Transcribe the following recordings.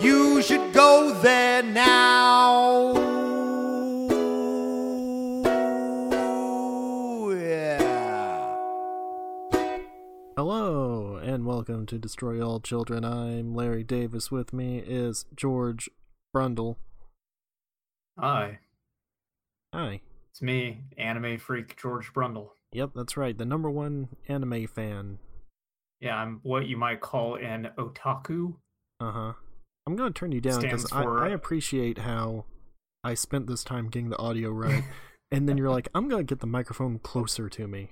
You should go there now. Yeah. Hello, and welcome to Destroy All Children. I'm Larry Davis. With me is George Brundle. Hi, Hi. it's me, anime freak George Brundle. Yep, that's right. The number one anime fan. Yeah, I'm what you might call an otaku. Uh huh. I'm going to turn you down because I, I appreciate how I spent this time getting the audio right. and then you're like, I'm going to get the microphone closer to me.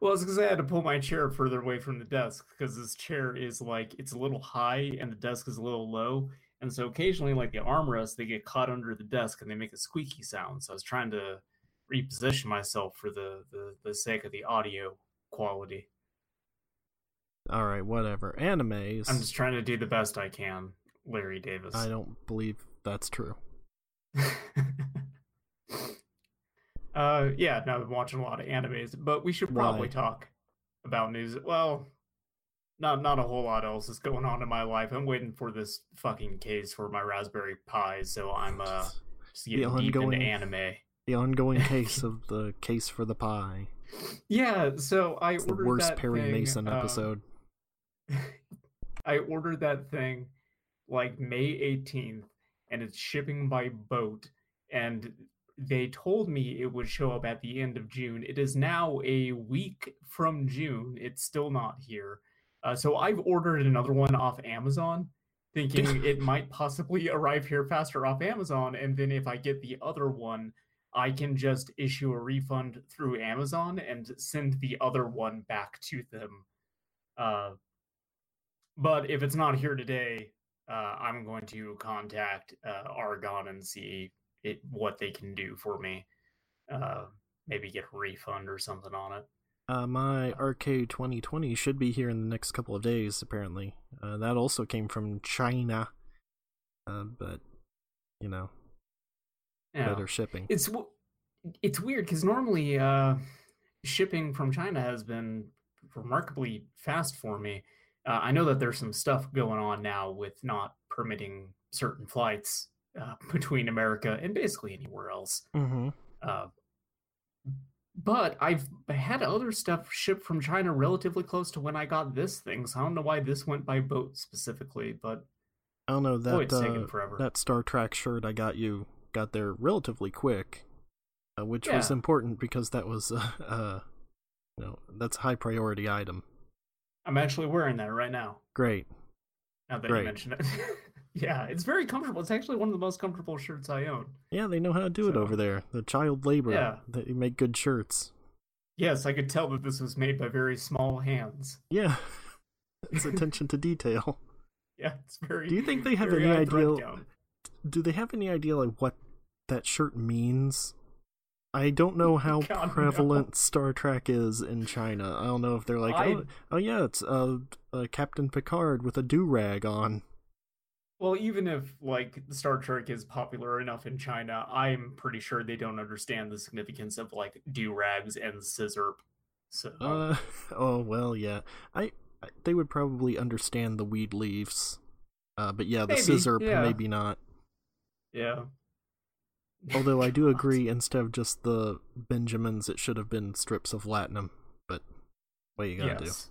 Well, it's because I had to pull my chair further away from the desk because this chair is like it's a little high and the desk is a little low, and so occasionally, like the armrests, they get caught under the desk and they make a squeaky sound. So I was trying to reposition myself for the the, the sake of the audio quality. All right, whatever. Animes. I'm just trying to do the best I can, Larry Davis. I don't believe that's true. uh, yeah, no, I've been watching a lot of animes, but we should probably Why? talk about news. Well, not not a whole lot else is going on in my life. I'm waiting for this fucking case for my Raspberry Pi, so I'm uh just The getting deep into ongoing- anime. The ongoing case of the case for the pie. Yeah, so I It's the worst that Perry thing, Mason uh, episode. I ordered that thing like May 18th and it's shipping by boat and they told me it would show up at the end of June. It is now a week from June. It's still not here. Uh, so I've ordered another one off Amazon thinking it might possibly arrive here faster off Amazon and then if I get the other one I can just issue a refund through Amazon and send the other one back to them. Uh, but if it's not here today, uh, I'm going to contact uh, Argon and see it what they can do for me. Uh, maybe get a refund or something on it. Uh, my Arcade 2020 should be here in the next couple of days, apparently. Uh, that also came from China. Uh, but, you know, Yeah. better shipping. It's it's weird because normally uh, shipping from China has been remarkably fast for me. Uh, I know that there's some stuff going on now with not permitting certain flights uh, between America and basically anywhere else. Mm-hmm. Uh, but I've had other stuff shipped from China relatively close to when I got this thing, so I don't know why this went by boat specifically. But I don't know, boy, that, it's taking uh, forever. that Star Trek shirt I got you got there relatively quick, uh, which was important because that was, uh, uh, you know, that's a high priority item. I'm actually wearing that right now. Great. Now that Great. you mention it, yeah, it's very comfortable. It's actually one of the most comfortable shirts I own. Yeah, they know how to do it over there. The child labor. Yeah. They make good shirts. Yes, I could tell that this was made by very small hands. Yeah. it's attention to detail. Yeah, it's very. Do you think they have any idea- do they have any idea like what that shirt means? I don't know how God, no. prevalent Star Trek is in China. I don't know if they're like, I- oh, oh yeah, it's uh, uh Captain Picard with a do rag on. Well, even if like Star Trek is popular enough in China, I'm pretty sure they don't understand the significance of like do rags and scissor. So Uh, oh well, yeah. I, I they would probably understand the weed leaves. Uh, but yeah, the Maybe, scissor yeah. maybe not. yeah. Although I do agree, instead of just the Benjamins, it should have been strips of latinum. But what you gotta yes,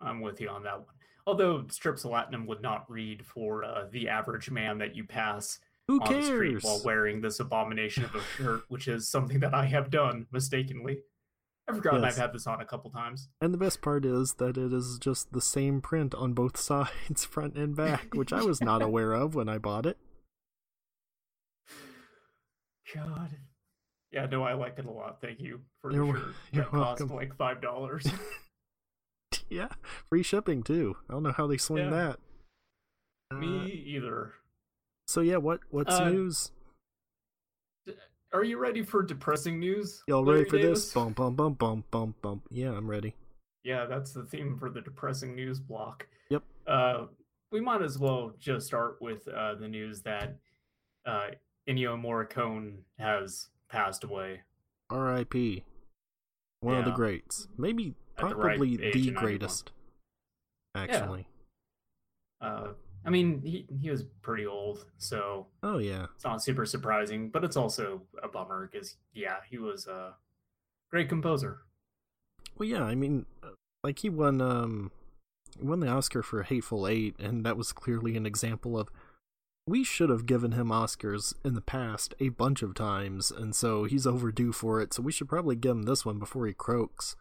I'm with you on that one. Although strips of latinum would not read for uh, the average man that you pass? Who on the street while wearing this abomination of a shirt, which is something that I have done mistakenly. I've forgotten Yes. I've had this on a couple times. And the best part is that it is just the same print on both sides, front and back, which I was not aware of when I bought it. God. Yeah, no, I like it a lot. Thank you for You're the wel- you're that cost welcome. like five dollars. Yeah, free shipping too. I don't know how they swing Yeah. that. Me Uh, either. So yeah, what what's Uh, news? Are you ready for depressing news? Y'all Larry ready for Davis? this? Bum bum bum bum bum bum. Yeah, I'm ready. Yeah, that's the theme for the depressing news block. Yep. Uh, we might as well just start with uh, the news that uh, Ennio Morricone has passed away. R.I.P. One of the greats. Maybe At the right probably the greatest. Actually. Uh, I mean, he, he was pretty old, so Oh yeah. it's not super surprising, but it's also a bummer because, yeah, he was a great composer. Well, yeah. I mean, uh, like he won um, won the Oscar for Hateful Eight, and that was clearly an example of we should have given him Oscars in the past a bunch of times, and so he's overdue for it. So we should probably give him this one before he croaks.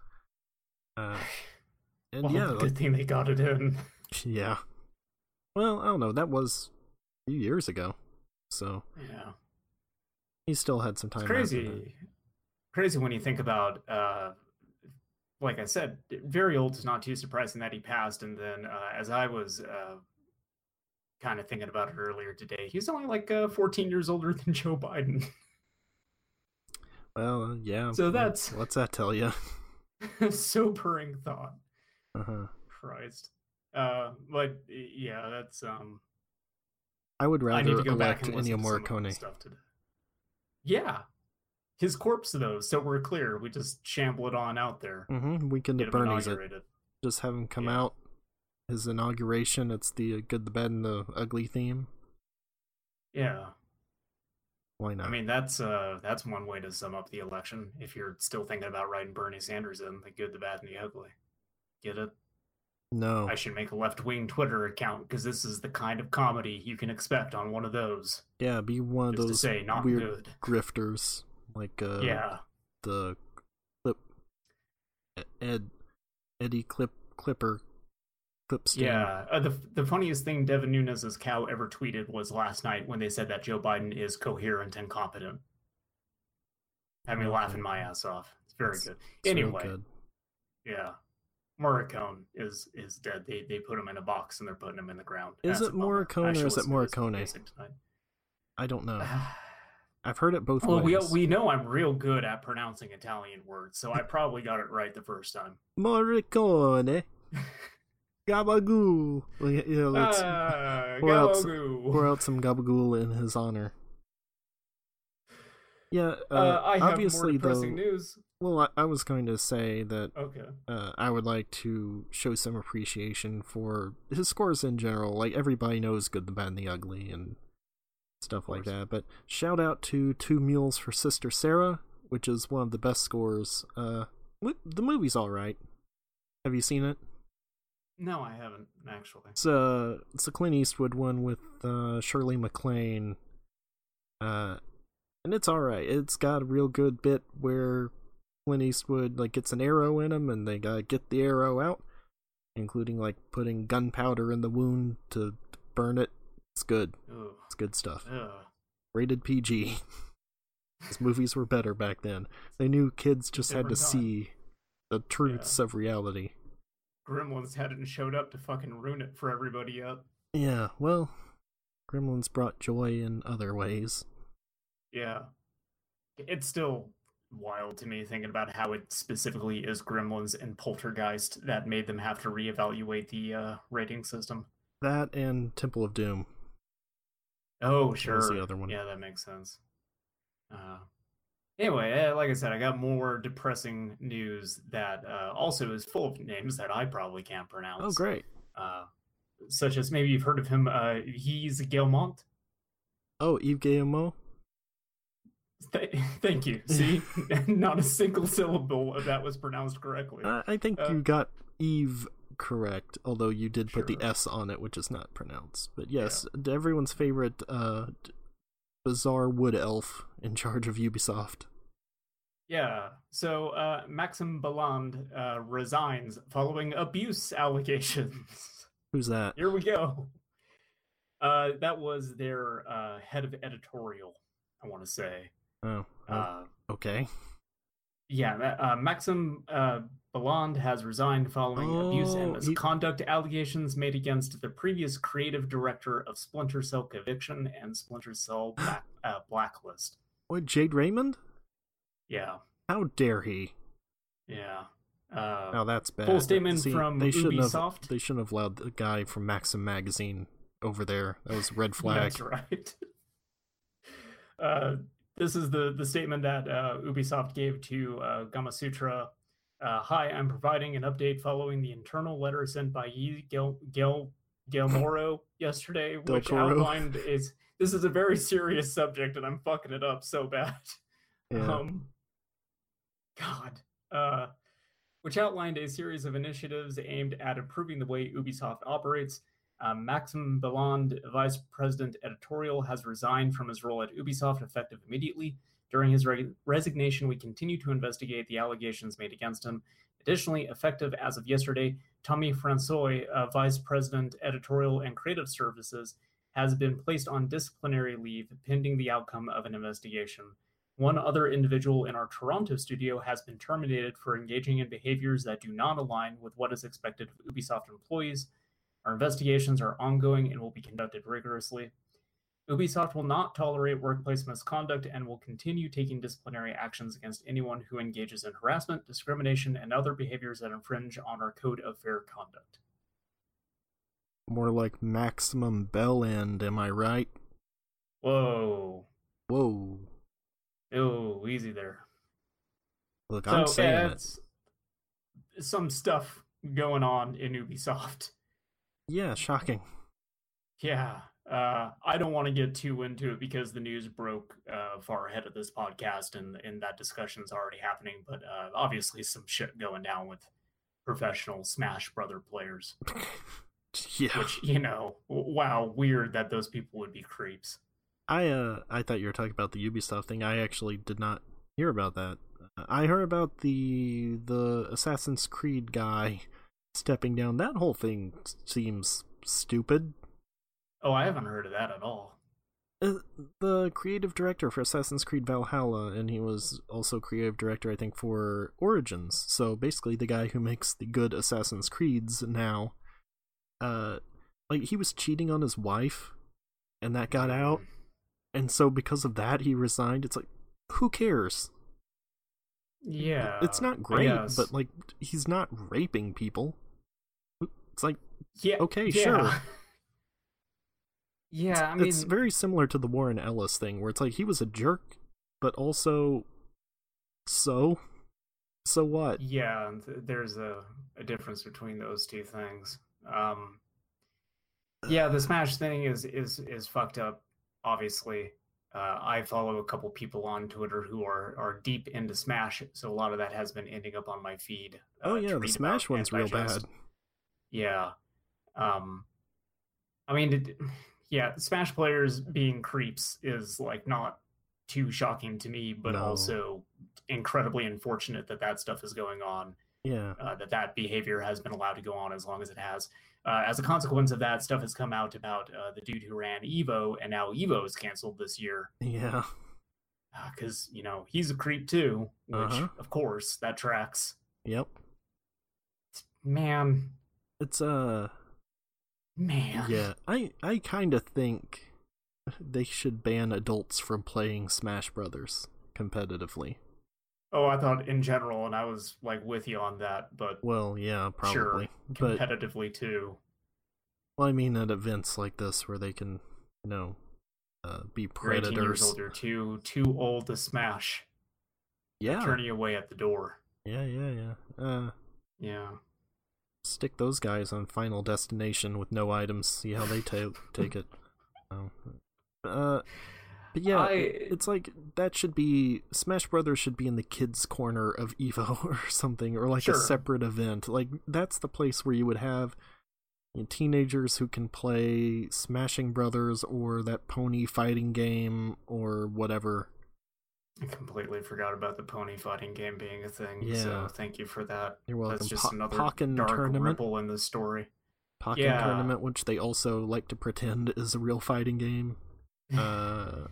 Uh, and Well, yeah, good like- thing they got it in. yeah. Well, I don't know. That was a few years ago, so Yeah. he still had some time. It's crazy crazy when you think about uh like i said very old is not too surprising that he passed and then uh, as i was uh kind of thinking about it earlier today he's only like uh, 14 years older than joe biden Well, uh, yeah. So that's- what's that tell you? sobering thought Uh-huh. christ uh but yeah that's um I would i need rather to go back and Ennio to the Morricone. stuff today yeah his corpse though so we're clear we just shamble it on out there Mm-hmm. Weekend get at. It. Just have him come Yeah. out. His inauguration. It's the uh, good, the bad, and the ugly theme. yeah Why not? I mean, that's uh, that's one way to sum up the election. If you're still thinking about writing Bernie Sanders in, the good, the bad, and the ugly. Get it? no. I should make a left wing Twitter account because this is the kind of comedy you can expect on one of those. Yeah, be one of Just to those say, not weird good. grifters, like uh, yeah, the clip Ed Eddie Clip Clipper Clipstein. yeah. Uh, the the funniest thing Devin Nunes' cow ever tweeted was last night when they said that Joe Biden is coherent and competent. Had me Okay. laughing my ass off. It's very That's- good. It's Anyway, good. Yeah. Morricone is is dead. They they put him in a box and they're putting him in the ground. Is That's it Morricone or is it Morricone? I don't know. I've heard it both well, we we know I'm real good at pronouncing Italian words, so I probably got it right the first time. Morricone. Gabagool. Well, yeah, let's Ah, pour out s- gabagoo. pour out some gabagool in his honor. Yeah, uh, Uh, I have more obviously though. news. Well, I, I was going to say that Okay. uh, I would like to show some appreciation for his scores in general. Like everybody knows Good, the Bad, and the Ugly, and stuff like that. But shout out to Two Mules for Sister Sara, which is one of the best scores. Uh, the movie's all right. Have you seen it? No, I haven't actually. It's uh, it's a Clint Eastwood one with uh, Shirley MacLaine. Uh, and it's all right. It's got a real good bit where Clint Eastwood like gets an arrow in him, and they gotta get the arrow out, including like putting gunpowder in the wound to burn it. It's good. Ugh. It's good stuff. Ugh. Rated PG. These movies were better back then. They knew kids just had to see the truths of reality. Gremlins hadn't showed up to fucking ruin it for everybody yet. Yeah, well, Gremlins brought joy in other ways. Yeah. It's still wild to me thinking about how it specifically is Gremlins and Poltergeist that made them have to reevaluate the uh, rating system. That and Temple of Doom. Oh, sure. the other one. Yeah, that makes sense. Uh, anyway, uh, like I said, I got more depressing news that uh, also is full of names that I probably can't pronounce. Oh, great. Uh, such as maybe you've heard of him. Uh, he's Guillemont. Oh, Yves Guillemot? Th- thank you. See, not a single syllable of that was pronounced correctly. I, I think Uh, you got Eve correct, although you did put the S on it, which is not pronounced. But yes, everyone's favorite uh, bizarre wood elf in charge of Ubisoft. Yeah. So uh, Maxim Balland uh, resigns following abuse allegations. Who's that? Here we go. Uh, that was their uh, head of editorial. I want to say. Oh, oh, Uh, okay. yeah, uh, Maxim uh, Béland has resigned following abuse and Oh, he- misconduct allegations made against the previous creative director of Splinter Cell Conviction and Splinter Cell Black, uh, Blacklist. What, Jade Raymond? Yeah, How dare he? yeah. Uh, Oh, that's bad. Full statement See, from they shouldn't Ubisoft. Have, they shouldn't have allowed the guy from Maxim magazine over there. That was red flag. That's right. uh, this is the the statement that uh, Ubisoft gave to uh, Gamasutra. Uh, Hi, I'm providing an update following the internal letter sent by Yi Gil Gil Gilmoro yesterday, which outlined is this is a very serious subject, and I'm fucking it up so bad. Yeah. Um, God. Uh, which outlined a series of initiatives aimed at improving the way Ubisoft operates. Um, Maxim Béland, Vice President Editorial, has resigned from his role at Ubisoft effective immediately. During his re- resignation, we continue to investigate the allegations made against him. Additionally, effective as of yesterday, Tommy Francois, uh, Vice President Editorial and Creative Services, has been placed on disciplinary leave pending the outcome of an investigation. One other individual in our Toronto studio has been terminated for engaging in behaviors that do not align with what is expected of Ubisoft employees. Our investigations are ongoing and will be conducted rigorously. Ubisoft will not tolerate workplace misconduct and will continue taking disciplinary actions against anyone who engages in harassment, discrimination, and other behaviors that infringe on our code of fair conduct. More like maximum bell end, am I right? Whoa. Whoa. Oh, easy there. Look, I'm saying yeah, it. some stuff going on in Ubisoft. Yeah, shocking. Yeah, uh, I don't want to get too into it because the news broke uh, far ahead of this podcast, and and that discussion's already happening. But uh, obviously, some shit going down with professional Smash Brother players, yeah. which you know, wow, weird that those people would be creeps. I uh I thought you were talking about the Ubisoft thing. I actually did not hear about that. I heard about the the Assassin's Creed guy stepping down. That whole thing seems stupid. Oh, I haven't heard of that at all. Uh, the creative director for Assassin's Creed Valhalla, and he was also creative director, I think, for Origins. So basically, the guy who makes the good Assassin's Creeds now, uh, like he was cheating on his wife, and that got out, and so because of that, he resigned. It's like, who cares? Yeah, it's not great, but like he's not raping people. It's like yeah, okay, yeah. sure. Yeah, I mean, it's very similar to the Warren Ellis thing, where it's like he was a jerk, but also so so what? Yeah, there's a, a difference between those two things. Um, yeah, the Smash thing is is is fucked up. Obviously, uh, I follow a couple people on Twitter who are are deep into Smash, so a lot of that has been ending up on my feed. Oh uh, to yeah, the Smash one's real digest. bad. Yeah. Um, I mean, it, yeah, Smash players being creeps is like not too shocking to me, but No. also incredibly unfortunate that that stuff is going on Yeah, uh, that that behavior has been allowed to go on as long as it has. Uh, as a consequence of that, stuff has come out about uh, the dude who ran Evo, and now Evo is canceled this year yeah, because you know he's a creep too. Which, Uh-huh. of course, that tracks. yep. Man, It's uh, man. yeah. I I kind of think they should ban adults from playing Smash Brothers competitively. Oh, I thought in general, and I was like with you on that, but Well, yeah, probably, but competitively too. well, I mean at events like this where they can, you know, uh, be You're 18 years predators. old. You're too too old to smash. Yeah, turning you away at the door. yeah, yeah, yeah. Uh, Yeah. stick those guys on Final Destination with no items. See how they ta- take it. Oh. Uh, but yeah, I- it's like that should be Smash Brothers should be in the kids' corner of Evo or something, or like Sure. a separate event. Like that's the place where you would have you know, teenagers who can play Smashing Brothers or that pony fighting game or whatever. I completely forgot about the pony fighting game being a thing. Yeah. So thank you for that. You're welcome. That's just Po- another Pokken dark tournament. ripple in the story. Pokken Yeah. Tournament, which they also like to pretend is a real fighting game. Uh.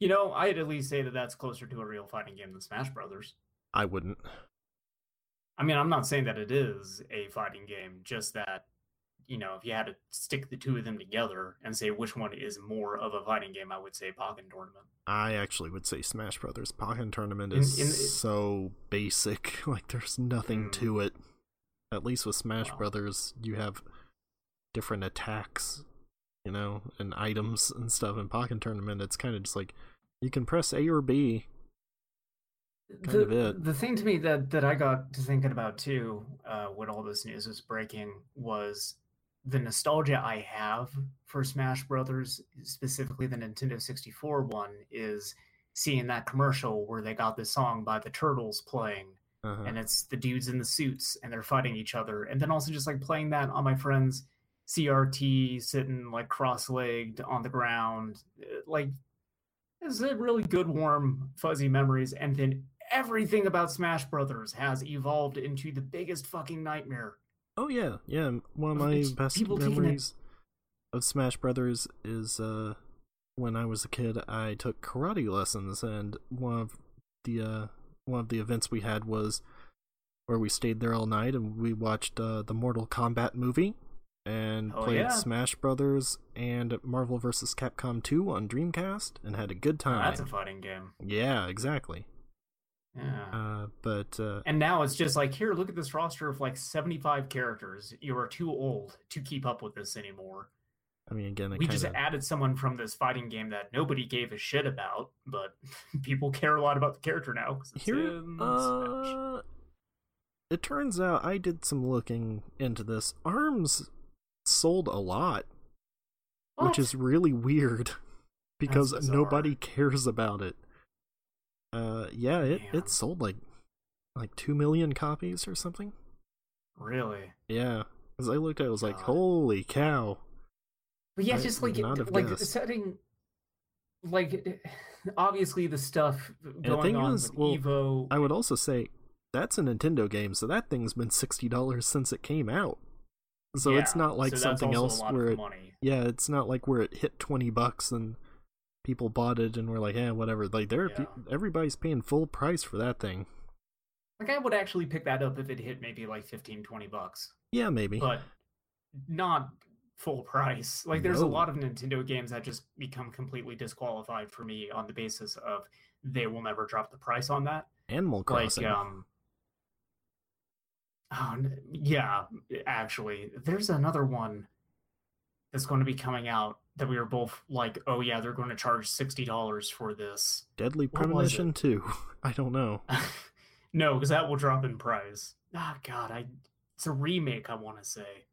You know, I'd at least say that that's closer to a real fighting game than Smash Brothers. I wouldn't. I mean, I'm not saying that it is a fighting game, just that you know, if you had to stick the two of them together and say which one is more of a fighting game, I would say Pokken Tournament. I actually would say Smash Brothers. Pokken Tournament is in, in, so basic. Like, there's nothing mm, to it. At least with Smash Brothers, you have different attacks, you know, and items and stuff. In Pokken Tournament, it's kind of just like you can press A or B. Kind the. The thing to me that that I got to thinking about too, uh, when all this news was breaking, was the nostalgia I have for Smash Brothers, specifically the Nintendo 64 one, is seeing that commercial where they got this song by the Turtles playing, uh-huh. and it's the dudes in the suits and they're fighting each other, and then also just like playing that on my friend's CRT, sitting like cross-legged on the ground, like it's a really good, warm, fuzzy memories, and then everything about Smash Brothers has evolved into the biggest fucking nightmare Oh yeah, yeah. One of my it's best memories of Smash Brothers is uh, when I was a kid. I took karate lessons, and one of the uh, one of the events we had was where we stayed there all night and we watched uh, the Mortal Kombat movie and oh, played yeah. Smash Brothers and Marvel vs. Capcom 2 on Dreamcast and had a good time. Oh, that's a fighting game. Yeah, exactly. Yeah. Uh, but uh, and now it's just like here, look at this roster of like seventy-five characters. You are too old to keep up with this anymore. I mean, again, we kinda... just added someone from this fighting game that nobody gave a shit about, but people care a lot about the character now. Here, uh, it turns out I did some looking into this. Arms sold a lot, what? which is really weird because nobody cares about it. Uh, yeah, it Damn. it sold like like two million copies or something. Really? Yeah, As I looked at, it, I was like, holy cow! But yeah, I just like like guessed. setting, like obviously the stuff going on is, with well, Evo. I would also say that's a Nintendo game, so that thing's been sixty dollars since it came out. So yeah, it's not like so something else where it, yeah, it's not like where it hit twenty bucks and people bought it and were like, "Yeah, whatever." Like they're yeah. everybody's paying full price for that thing. Like I would actually pick that up if it hit maybe like 15 20 bucks. Yeah, maybe. But not full price. Like there's no. a lot of Nintendo games that just become completely disqualified for me on the basis of they will never drop the price on that. Animal Crossing. Like um Oh, yeah, actually. There's another one that's going to be coming out that we were both like, oh yeah, they're going to charge sixty dollars for this. Deadly Premonition two. I don't know. no, because that will drop in price. Ah, oh, God, I it's a remake. I want to say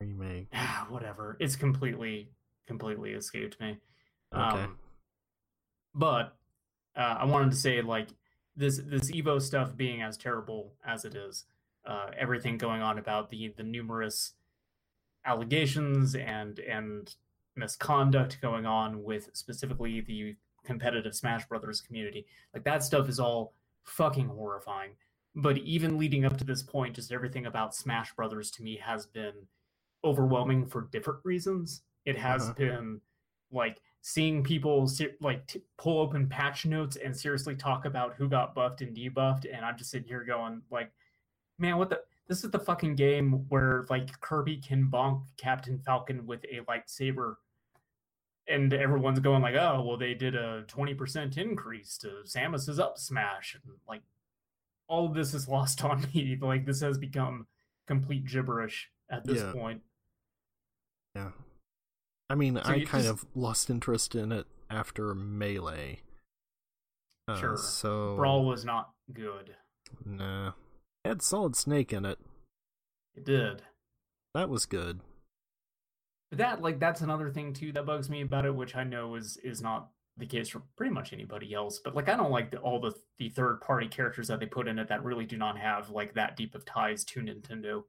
remake. Ah, whatever. It's completely completely escaped me. Okay. Um, but uh, I wanted to say like this this Evo stuff being as terrible as it is, uh, everything going on about the the numerous allegations and and misconduct going on with specifically the competitive Smash Brothers community. Like that stuff is all fucking horrifying. But even leading up to this point, just everything about Smash Brothers to me has been overwhelming for different reasons. It has uh-huh. been like seeing people like t- pull open patch notes and seriously talk about who got buffed and debuffed, and I'm just sitting here going like, man, what the this is the fucking game where like Kirby can bonk Captain Falcon with a lightsaber and everyone's going like, "Oh, well they did a 20% increase to Samus's up smash." And like all of this is lost on me. Like this has become complete gibberish at this yeah. point. Yeah. I mean, so I kind just... of lost interest in it after Melee. Uh, sure. So Brawl was not good. Nah. It had Solid Snake in it. It did. That was good. But that like that's another thing too that bugs me about it, which I know is is not the case for pretty much anybody else. But like I don't like the, all the the third party characters that they put in it that really do not have like that deep of ties to Nintendo.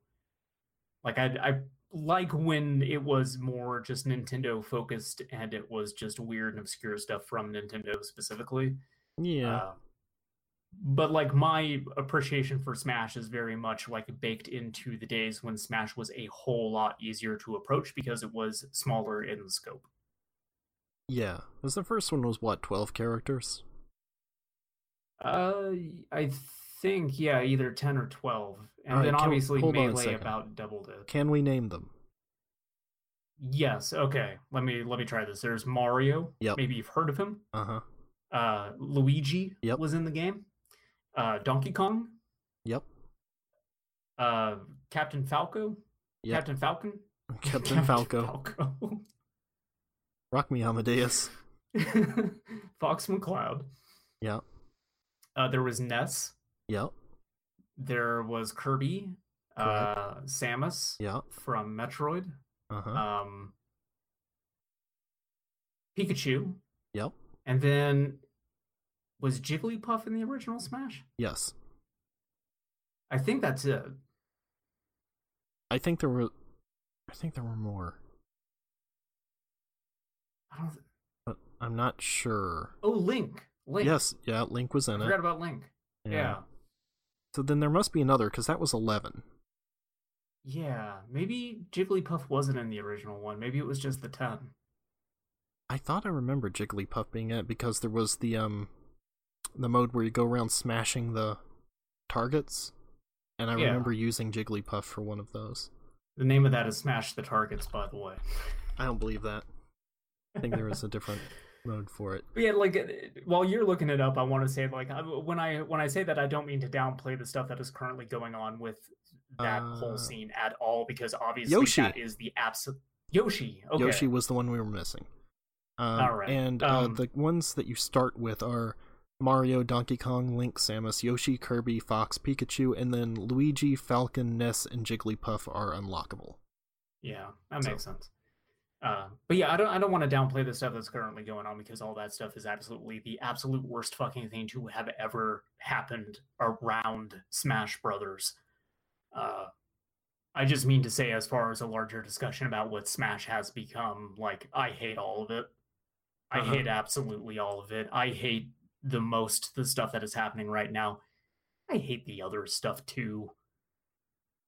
Like I I like when it was more just Nintendo focused and it was just weird and obscure stuff from Nintendo specifically. Yeah. Uh, but like my appreciation for Smash is very much like baked into the days when Smash was a whole lot easier to approach because it was smaller in scope. Yeah, because the first one was what twelve characters. Uh, I think yeah, either ten or twelve, and then can- obviously hold on a melee second. about doubled it. Can we name them? Yes. Okay. Let me let me try this. There's Mario. Yep. Maybe you've heard of him. Uh huh. Uh, Luigi Yep. was in the game. Uh, Donkey Kong. Yep. Uh, Captain Falco. Yep. Captain Falcon. Captain Falco. Falco. Rock me, Amadeus. Fox McCloud. Yep. Uh, there was Ness. Yep. There was Kirby. Uh, Samus Yep. from Metroid. Uh huh. Um, Pikachu. Yep. And then was Jigglypuff in the original Smash? Yes. I think that's it. I think there were. I think there were more, I don't. but I'm not sure. Oh, Link. Link. Yes. Yeah. Link was in I in forgot it. about Link. Yeah. So then there must be another because that was eleven. Yeah. Maybe Jigglypuff wasn't in the original one. Maybe it was just the 10. I thought I remember Jigglypuff being in it because there was the um, the mode where you go around smashing the targets, and I Yeah. remember using Jigglypuff for one of those. The name of that is Smash the Targets, by the way. I don't believe that. I think there was a different mode for it. Yeah, like while you're looking it up, I want to say like when I when I say that, I don't mean to downplay the stuff that is currently going on with that Uh, whole scene at all, because obviously Yoshi. that is the absolute Yoshi. Okay. Yoshi was the one we were missing. Um, All right. And uh, Um, the ones that you start with are Mario, Donkey Kong, Link, Samus, Yoshi, Kirby, Fox, Pikachu, and then Luigi, Falcon, Ness, and Jigglypuff are unlockable. Yeah, that So- makes sense. Uh, but yeah, I don't I don't want to downplay the stuff that's currently going on because all that stuff is absolutely the absolute worst fucking thing to have ever happened around Smash Brothers. Uh, I just mean to say, as far as a larger discussion about what Smash has become, like I hate all of it. I Uh-huh. hate absolutely all of it. I hate the most the stuff that is happening right now. I hate the other stuff too.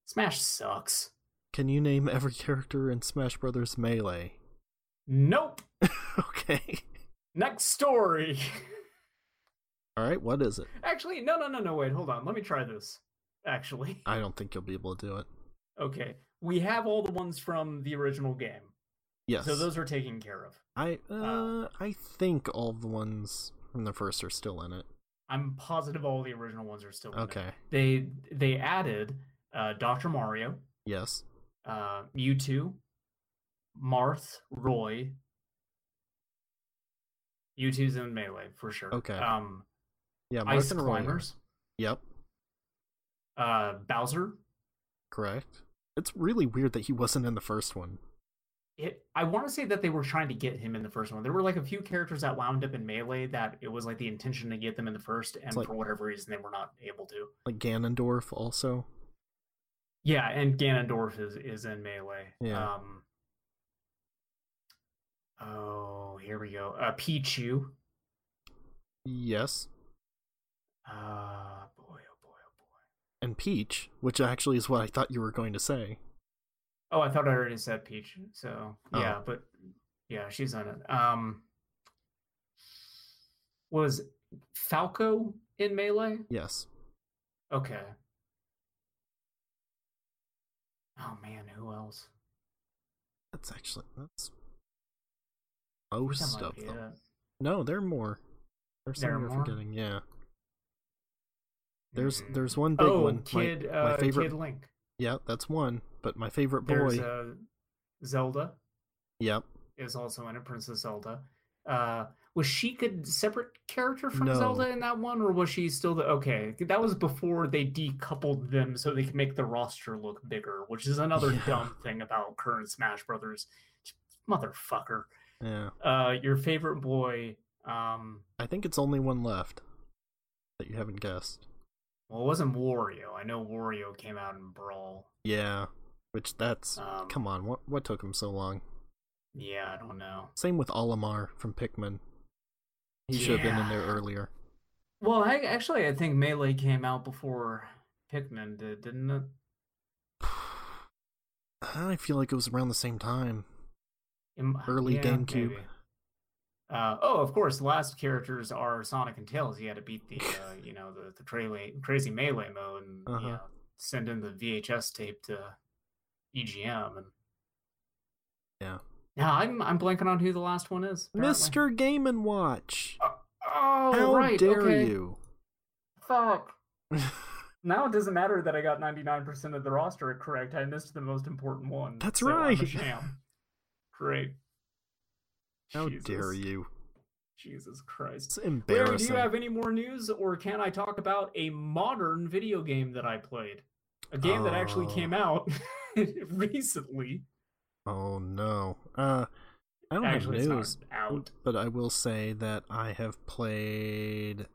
Smash sucks. Can you name every character in Smash Brothers Melee? Nope. okay. Next story. All right, what is it? Actually, no, no, no, no. Wait, hold on. Let me try this. Actually, I don't think you'll be able to do it. okay. We have all the ones from the original game, Yes. so those are taken care of. I uh, I think all the ones from the first are still in it. I'm positive all the original ones are still in it. Okay. They they added uh, Doctor Mario, Yes. Uh, Mewtwo, Marth, Roy. Mewtwo's in melee for sure. Okay. Um, Yeah. Ice Marth and Roy are- Yep. uh, Bowser, Correct. It's really weird that he wasn't in the first one. it i want to say that they were trying to get him in the first one there were like a few characters that wound up in melee that it was like the intention to get them in the first and like- for whatever reason they were not able to Like Ganondorf also. Yeah and ganondorf is is in melee Yeah. um oh here we go uh pichu Yes. uh boy oh boy oh boy And Peach, which actually is what I thought you were going to say. oh i thought i already said peach so Oh. yeah but yeah she's on it um was falco in melee Yes. Okay. Oh man, who else? That's actually that's most of them. it. No, there are more. There's There some are you're more? forgetting. Yeah. There's Hmm. there's one big oh, one. My- Kid, my, uh, favorite. Kid Link. Yeah, that's one. But my favorite There's boy. uh, Zelda Yep. is also in it. Princess Zelda. Uh, was she a separate character from No. Zelda in that one, or was she still the? Okay, that was before they decoupled them so they could make the roster look bigger, which is another Yeah. dumb thing about current Smash Brothers. Motherfucker. Yeah. Uh, your favorite boy. Um, I think it's only one left that you haven't guessed. well, it wasn't Wario. I know Wario came out in Brawl. Yeah. Which that's Um, come on. What what took him so long? Yeah, I don't know. Same with Olimar from Pikmin. He should have been in there earlier. Well, I actually I think Melee came out before Pikmin did, didn't it? I feel like it was around the same time. Im- Early yeah, GameCube. Uh, oh, of course, the last characters are Sonic and Tails. You had to beat the, uh, you know, the the crazy, crazy melee mode and Uh-huh. you know, send in the VHS tape to EGM. And Yeah. Yeah, I'm I'm blanking on who the last one is. apparently. Mr. Game and Watch. Uh, oh, How right. dare okay. you? Fuck. Now it doesn't matter that I got 99% of the roster correct. I missed the most important one. That's so right. Great. How Jesus. dare you? Jesus Christ. It's Larry, do you have any more news, or can I talk about a modern video game that I played? A game that actually Oh. came out recently. Oh no. Uh I don't Actually, have it's news, out. but I will say that I have played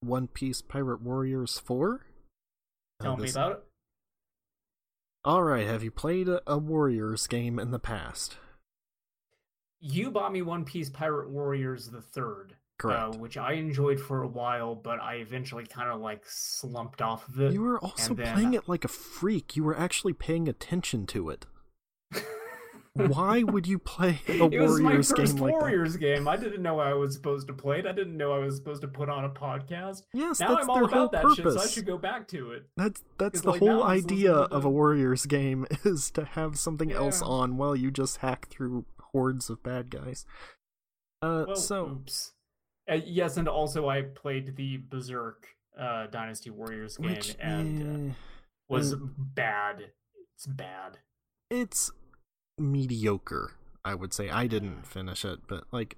One Piece Pirate Warriors 4. Uh, Tell me about it. All right, have you played a, a Warriors game in the past? You bought me One Piece Pirate Warriors the third. Correct. Uh, which I enjoyed for a while, but I eventually kind of like slumped off of it. you were also playing it like a freak. You were actually paying attention to it. Why would you play a it was my Warriors first game like that? Warriors game. I didn't know I was supposed to play it. I didn't know I was supposed to put on a podcast. Yes, now that's I'm all their whole about that purpose. shit, so I should go back to it. That's that's the like, whole now I'm just idea of a Warriors game is to have something else on while you just hack through hordes of bad guys. Uh, Well, so oops. Uh, yes, and also I played the Berserk uh, Dynasty Warriors game which and uh, eh, was bad. It's bad. it's mediocre. I would say I didn't finish it, but like,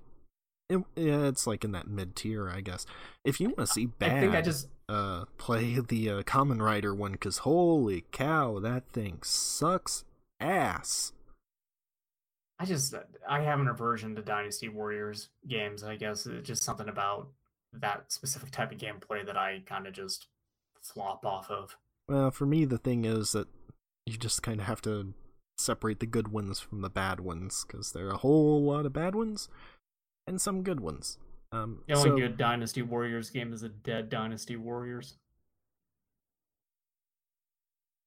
it, yeah, it's like in that mid tier, I guess. If you want to see bad, I think I just uh, play the uh, Kamen Rider one because holy cow, that thing sucks ass. I just I have an aversion to Dynasty Warriors games. I guess it's just something about that specific type of gameplay that I kind of just flop off of. Well, for me, the thing is that you just kind of have to separate the good ones from the bad ones because there are a whole lot of bad ones and some good ones. Um, The only so, good Dynasty Warriors game is a dead Dynasty Warriors.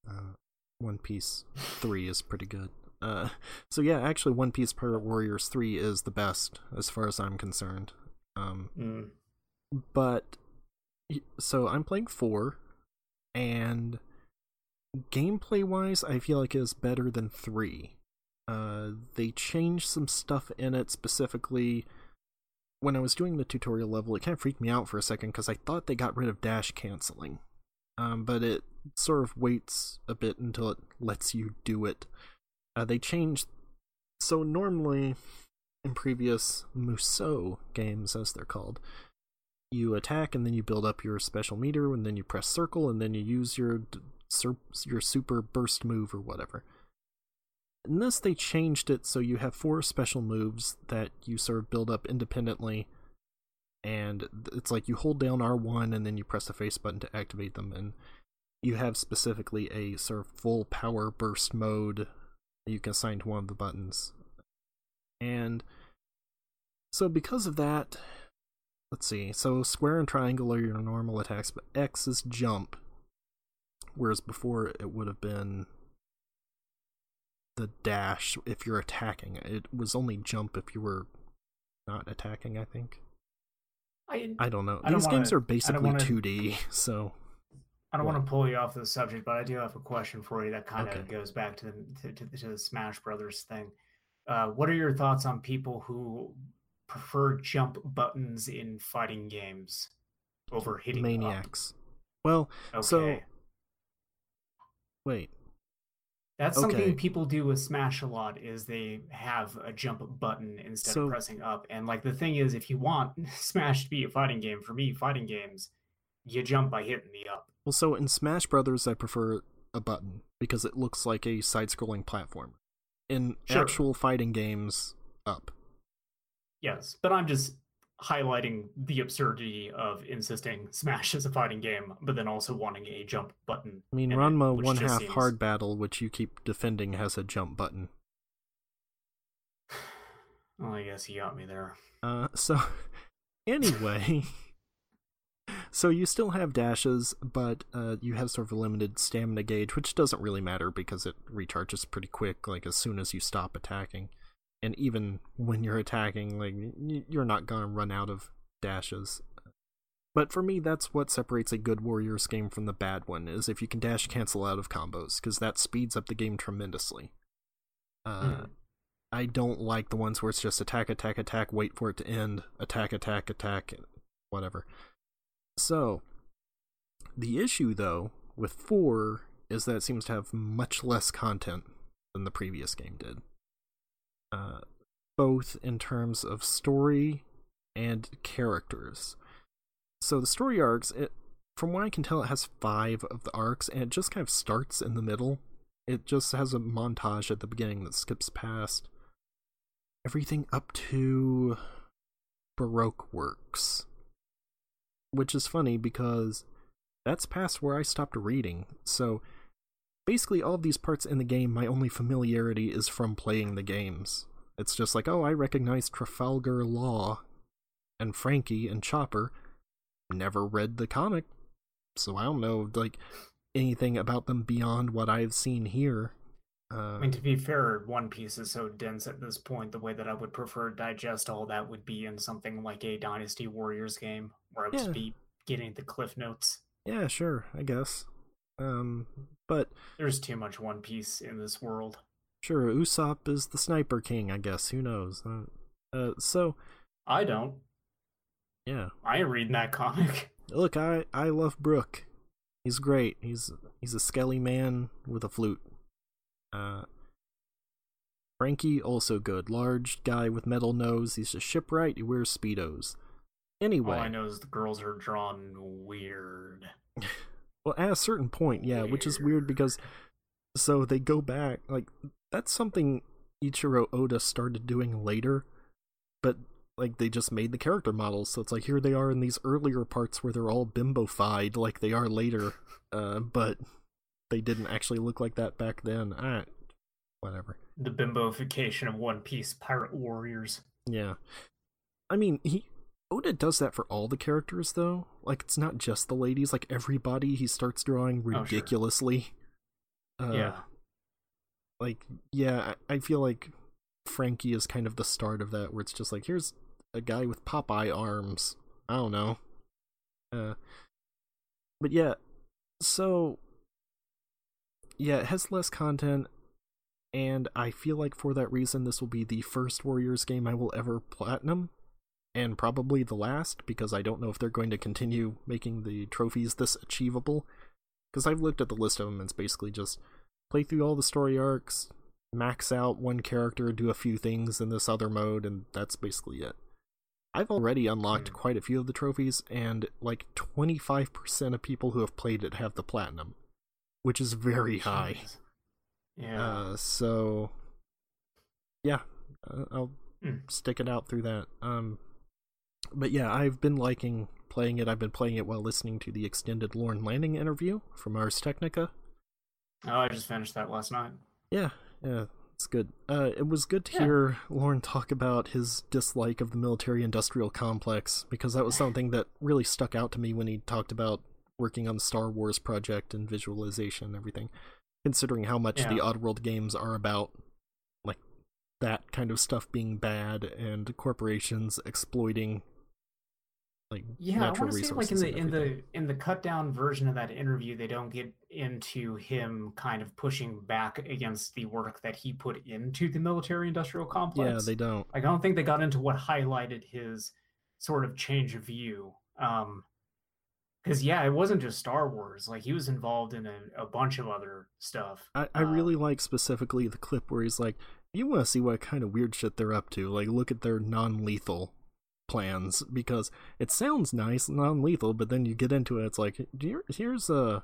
uh, One Piece three is pretty good. Uh, so yeah, actually, One Piece Pirate Warriors three is the best as far as I'm concerned. Um, Mm. but so I'm playing four, and gameplay wise, I feel like it's better than three. Uh, they changed some stuff in it specifically. When I was doing the tutorial level, it kind of freaked me out for a second because I thought they got rid of dash canceling. Um, but it sort of waits a bit until it lets you do it. Uh, they changed. So normally, in previous Musou games, as they're called, you attack and then you build up your special meter and then you press circle and then you use your d- sur- your super burst move or whatever. In this, they changed it so you have four special moves that you sort of build up independently, and it's like you hold down R1 and then you press the face button to activate them, and you have specifically a sort of full power burst mode you can assign to one of the buttons. And so, because of that, let's see. So, square and triangle are your normal attacks, but X is jump, whereas before it would have been the dash if you're attacking. It was only jump if you were not attacking, I think. I I don't know. I don't These games wanna- are basically wanna- 2D, so I don't What? want to pull you off the subject, but I do have a question for you that kind of Okay. goes back to the to, to, to the Smash Brothers thing. Uh, what are your thoughts on people who prefer jump buttons in fighting games over hitting up? maniacs. Well, Okay, so wait. that's something people do with Smash a lot. Is they have a jump button instead So- of pressing up. And like the thing is, if you want Smash to be a fighting game, for me, fighting games, you jump by hitting the up. Well, so in Smash Brothers, I prefer a button because it looks like a side-scrolling platform. In Sure. actual fighting games, up. Yes, but I'm just highlighting the absurdity of insisting Smash is a fighting game, but then also wanting a jump button. I mean, in it, Ranma One Half seems- Hard Battle, which you keep defending, has a jump button. Well, I guess he got me there. Uh, so anyway, so you still have dashes, but uh, you have sort of a limited stamina gauge, which doesn't really matter because it recharges pretty quick, like as soon as you stop attacking. And even when you're attacking, like you're not gonna run out of dashes. But for me, that's what separates a good Warriors game from the bad one is if you can dash cancel out of combos, because that speeds up the game tremendously. Uh, Hmm. I don't like the ones where it's just attack, attack, attack, wait for it to end, attack, attack, attack, whatever. So, the issue though with 4 is that it seems to have much less content than the previous game did. Uh, both in terms of story and characters. So the story arcs, it, from what I can tell, it has five of the arcs, and it just kind of starts in the middle. It just has a montage at the beginning that skips past everything up to Baroque works. Which is funny because that's past where I stopped reading. So basically, all of these parts in the game, my only familiarity is from playing the games. It's just like, oh, I recognize Trafalgar Law and Franky and Chopper. Never read the comic, so I don't know like anything about them beyond what I've seen here. Uh, I mean, to be fair, One Piece is so dense at this point. The way that I would prefer to digest all that would be in something like a Dynasty Warriors game, where I would Yeah. just be getting the cliff notes. yeah, sure, I guess. Um, but There's too much One Piece in this world. sure, Usopp is the Sniper King. I guess who knows? Uh, uh, so I don't. yeah, I ain't reading that comic. look, I I love Brook. He's great. He's he's a skelly man with a flute. Uh, Franky also good. Large guy with metal nose. He's a shipwright. He wears speedos. Anyway, All I know is the girls are drawn weird. Well, at a certain point, yeah, which is weird because so they go back like that's something Ichiro Oda started doing later, but like they just made the character models, so it's like here they are in these earlier parts where they're all bimbofied like they are later, uh, but they didn't actually look like that back then. Ah, whatever. The bimbofication of One Piece pirate warriors. Yeah. I mean, he Oda does that for all the characters though. Like it's not just the ladies, like everybody he starts drawing sure. ridiculously. Uh, yeah. Like yeah, I, I feel like Franky is kind of the start of that where it's just like here's a guy with Popeye arms. I don't know. Uh but yeah, so yeah, it has less content and I feel like for that reason this will be the first Warriors game I will ever platinum and probably the last because I don't know if they're going to continue making the trophies this achievable because I've looked at the list of them and it's basically just play through all the story arcs, max out one character, do a few things in this other mode and that's basically it. I've already unlocked Hmm. quite a few of the trophies and like 25% of people who have played it have the platinum, which is very high. Yeah. Uh, so yeah, uh, I'll Mm. stick it out through that. Um, but yeah, I've been liking playing it. I've been playing it while listening to the extended Lorne Lanning interview from Ars Technica. oh, I just finished that last night. Yeah, yeah, it's good. Uh, it was good to Yeah. hear Lorne talk about his dislike of the military-industrial complex because that was something that really stuck out to me when he talked about working on the Star Wars project and visualization and everything. Considering how much the Yeah. Oddworld games are about, like that kind of stuff being bad and corporations exploiting, like Yeah, I want to say like in the in the in the cut down version of that interview, they don't get into him kind of pushing back against the work that he put into the military industrial complex. yeah, they don't. Like I don't think they got into what highlighted his sort of change of view. Um because yeah, it wasn't just Star Wars. Like he was involved in a, a bunch of other stuff. I, I Uh, really like specifically the clip where he's like, you want to see what kind of weird shit they're up to. Like, look at their non lethal plans because it sounds nice, non lethal, but then you get into it, it's like, here, here's a.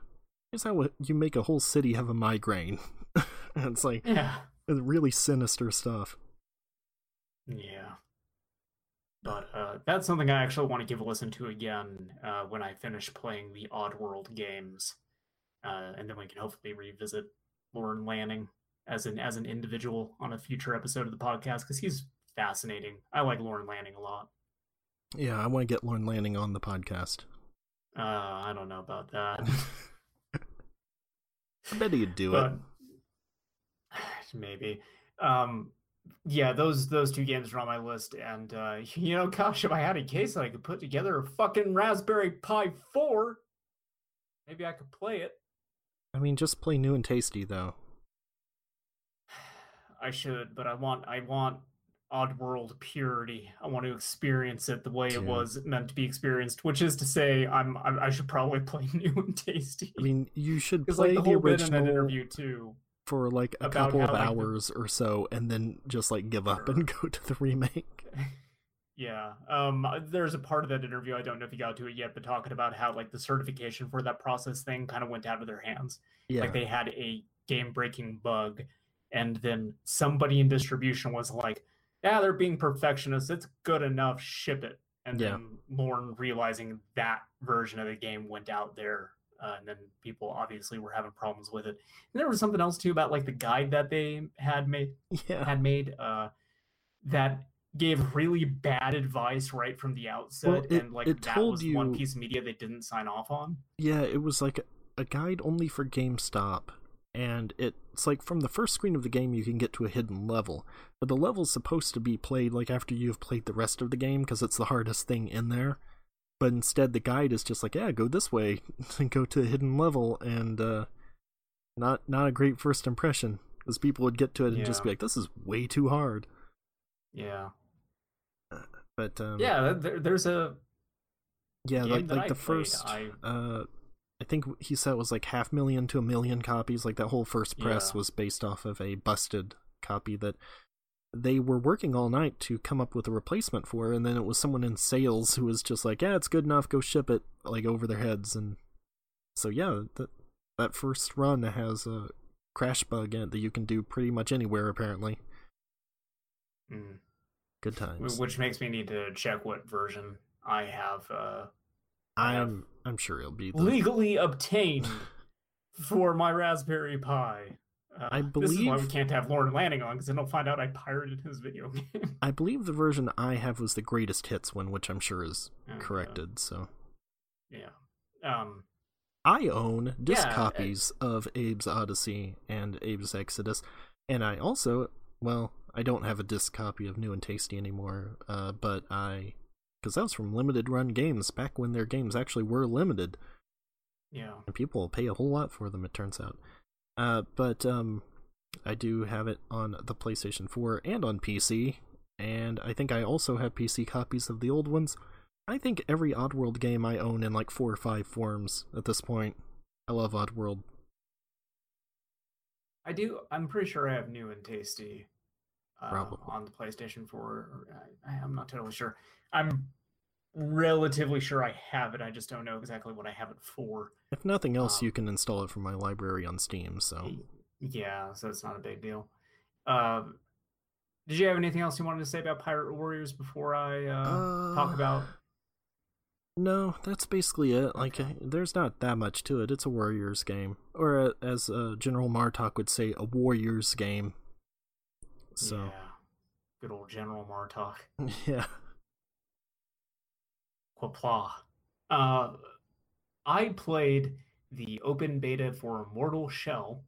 Here's how you make a whole city have a migraine. it's like Yeah. it's really sinister stuff. Yeah. But uh, that's something I actually want to give a listen to again uh, when I finish playing the Oddworld games, uh, and then we can hopefully revisit Lorne Lanning as an as an individual on a future episode of the podcast because he's fascinating. I like Lorne Lanning a lot. Yeah, I want to get Lorne Lanning on the podcast. Uh, I don't know about that, I bet he'd do but it. maybe. Um, yeah, those those two games are on my list, and uh, you know, gosh, if I had a case that I could put together a fucking Raspberry Pi four, maybe I could play it. I mean, just play new and tasty though. I should, but I want I want Oddworld purity. I want to experience it the way Yeah. it was meant to be experienced, which is to say, I'm, I'm I should probably play new and tasty. I mean, you should play like the the whole bit in that original interview too. for like a couple of like, hours or so, and then just like give up and go to the remake. Yeah. Um there's a part of that interview, I don't know if you got to it yet, but talking about how like the certification for that process thing kind of went out of their hands. Yeah, Like they had a game breaking bug and then somebody in distribution was like, Yeah, they're being perfectionists, it's good enough, ship it. And Yeah. then Lorne realizing that version of the game went out there. Uh, and then people obviously were having problems with it. And there was something else too about like the guide that they had made yeah, had made uh, that gave really bad advice right from the outset, it- and like it that told was one piece of media they didn't sign off on. yeah. It was like a, a guide only for GameStop, and it's like from the first screen of the game you can get to a hidden level, but the level's supposed to be played like after you've played the rest of the game because it's the hardest thing in there. But instead, the guide is just like, yeah, go this way and go to a hidden level, and uh, not not a great first impression because people would get to it and just be like, this is way too hard. Yeah, But um, yeah. There, there's a yeah, like like I the played, first, I- uh, I think he said it was like half million to a million copies. Like that whole first press Yeah. was based off of a busted copy that they were working all night to come up with a replacement for, and then it was someone in sales who was just like, "Yeah, it's good enough. Go ship it," like over their heads, and so yeah, that that first run has a crash bug in it that you can do pretty much anywhere apparently. mm, Good times. which makes me need to check what version I have uh, I have I'm I'm sure it'll be the legally obtained for my Raspberry Pi. Uh, I this is why we can't have Lorne Lanning on because then they'll find out I pirated his video game. I believe the version I have was the greatest hits one, which I'm sure is Okay. corrected. So yeah. Um. I own disc Yeah, copies of Abe's Oddysee and Abe's Exodus, and I also, well, I don't have a disc copy of New and Tasty anymore, uh, but I, because that was from Limited Run Games back when their games actually were limited, Yeah. and people will pay a whole lot for them. It turns out, uh, but um, I do have it on the PlayStation 4 and on PC, and I think I also have PC copies of the old ones. I think every Oddworld game I own in like four or five forms at this point. I love Oddworld. I do. I'm pretty sure I have new and tasty uh, on the PlayStation 4. I, I'm not totally sure. I'm relatively sure I have it. I just don't know exactly what I have it for. If nothing else, Um, you can install it from my library on Steam. So Yeah, so it's not a big deal. Um, did you have anything else you wanted to say about Pirate Warriors before I uh, talk Uh, about? no, that's basically it. Like, Okay. there's not that much to it. It's a Warriors game, or uh, as uh, General Martok would say, a Warriors game. So Yeah, good old General Martok. yeah, Qapla'. Uh, I played the open beta for Mortal Shell,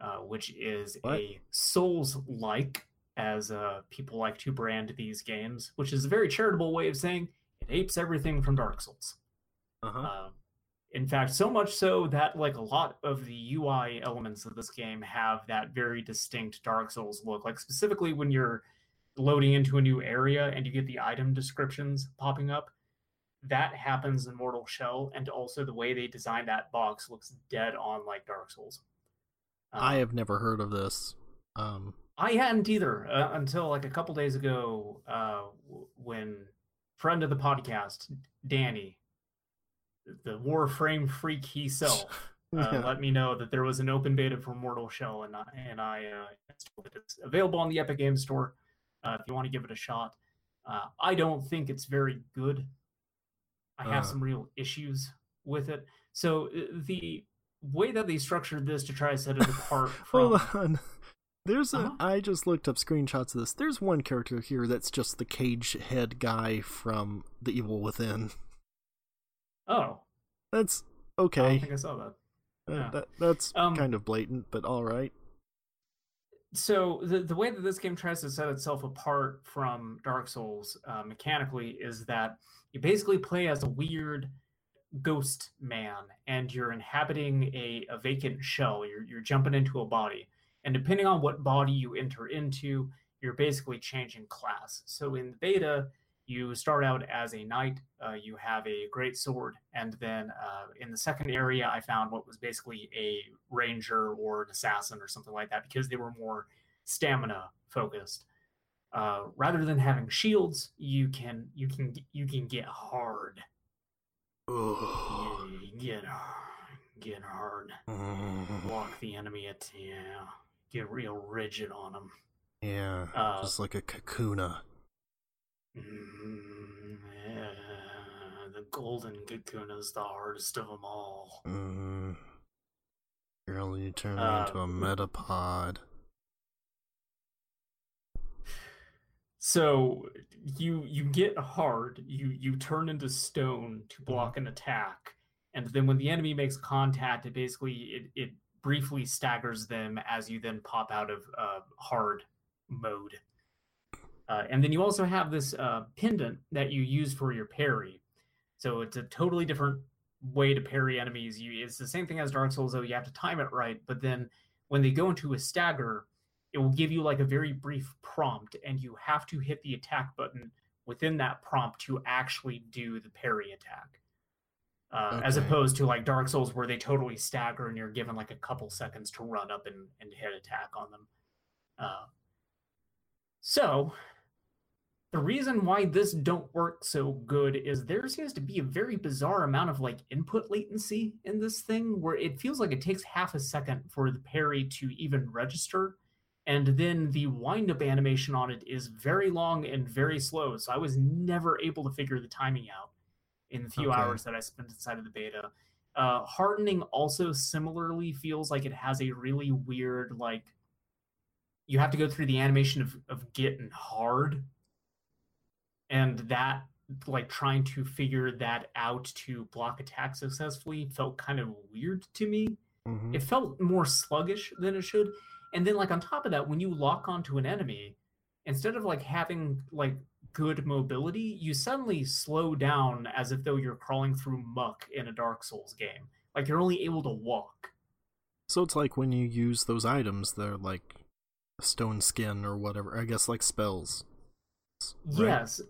uh, which is What? a Souls-like, as uh, people like to brand these games, which is a very charitable way of saying it apes everything from Dark Souls. uh-huh. Uh, in fact, so much so that like a lot of the UI elements of this game have that very distinct Dark Souls look. Like specifically when you're loading into a new area and you get the item descriptions popping up, that happens in Mortal Shell, and also the way they design that box looks dead on like Dark Souls. I Um, have never heard of this. Um, I hadn't either uh, until like a couple days ago uh, when friend of the podcast, Danny, the Warframe freak himself, uh, yeah. let me know that there was an open beta for Mortal Shell, and I, and I uh. It's available on the Epic Games Store uh, if you want to give it a shot. Uh, I don't think it's very good. I have Uh. some real issues with it. So uh, the way that they structured this to try to set it apart from Hold on. There's a. Uh-huh. I just looked up screenshots of this. There's one character here that's just the cage head guy from The Evil Within. Oh, That's okay. I don't think I saw that. Uh, yeah. that, that's Um, kind of blatant, but all right. so the the way that this game tries to set itself apart from Dark Souls uh, mechanically is that you basically play as a weird ghost man, and you're inhabiting a, a vacant shell. You're you're jumping into a body, and depending on what body you enter into, you're basically changing class. So in the beta, you start out as a knight, uh, you have a great sword, and then uh, in the second area, I found what was basically a ranger or an assassin or something like that because they were more stamina focused. Uh, rather than having shields, you can you can you can get hard. Ugh. Yeah, get get hard. Mm, Block the enemy. At yeah, get real rigid on them. yeah, Uh, just like a kakuna. Mm, yeah, the golden cocoon is the hardest of them all. Mm. Girl, you turn Uh, into a metapod. So you you get hard, you you turn into stone to block an attack, and then when the enemy makes contact, it basically it, it briefly staggers them as you then pop out of uh, hard mode. Uh, and then you also have this uh, pendant that you use for your parry. So it's a totally different way to parry enemies. You it's the same thing as Dark Souls, though you have to time it right. But then when they go into a stagger, it will give you like a very brief prompt, and you have to hit the attack button within that prompt to actually do the parry attack. Uh, As opposed to like Dark Souls, where they totally stagger and you're given like a couple seconds to run up and, and hit attack on them. Uh, so, the reason why this don't work so good is there seems to be a very bizarre amount of like input latency in this thing where it feels like it takes half a second for the parry to even register and then the wind up animation on it is very long and very slow so i was never able to figure the timing out in the few Okay. hours that i spent inside of the beta uh, hardening also similarly feels like it has a really weird like you have to go through the animation of, of getting hard and that like trying to figure that out to block attack successfully felt kind of weird to me Mhm. it felt more sluggish than it should and then like on top of that when you lock onto an enemy instead of like having like good mobility you suddenly slow down as if though you're crawling through muck in a dark souls game like you're only able to walk So it's like when you use those items, they're like stone skin or whatever. I guess like spells. right? Yes.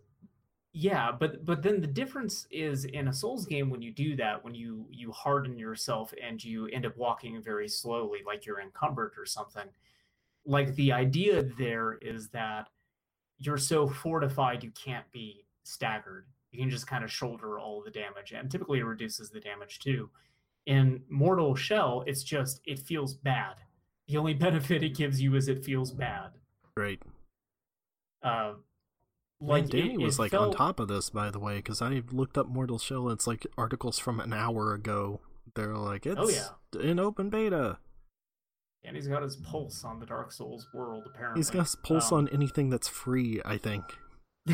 Yeah, but but then the difference is in a Souls game when you do that, when you you harden yourself and you end up walking very slowly, like you're encumbered or something. Like the idea there is that you're so fortified you can't be staggered. You can just kind of shoulder all the damage, and typically it reduces the damage too. In Mortal Shell, it's just it feels bad. The only benefit it gives you is it feels bad. Right. Uh, Like it- Danny it was like felt- on top of this, by the way, because I looked up Mortal Shell. It's like articles from an hour ago. They're like, it's Oh, yeah. in open beta. And he's got his pulse on the Dark Souls world, apparently. He's got his pulse Um, on anything that's free. I think.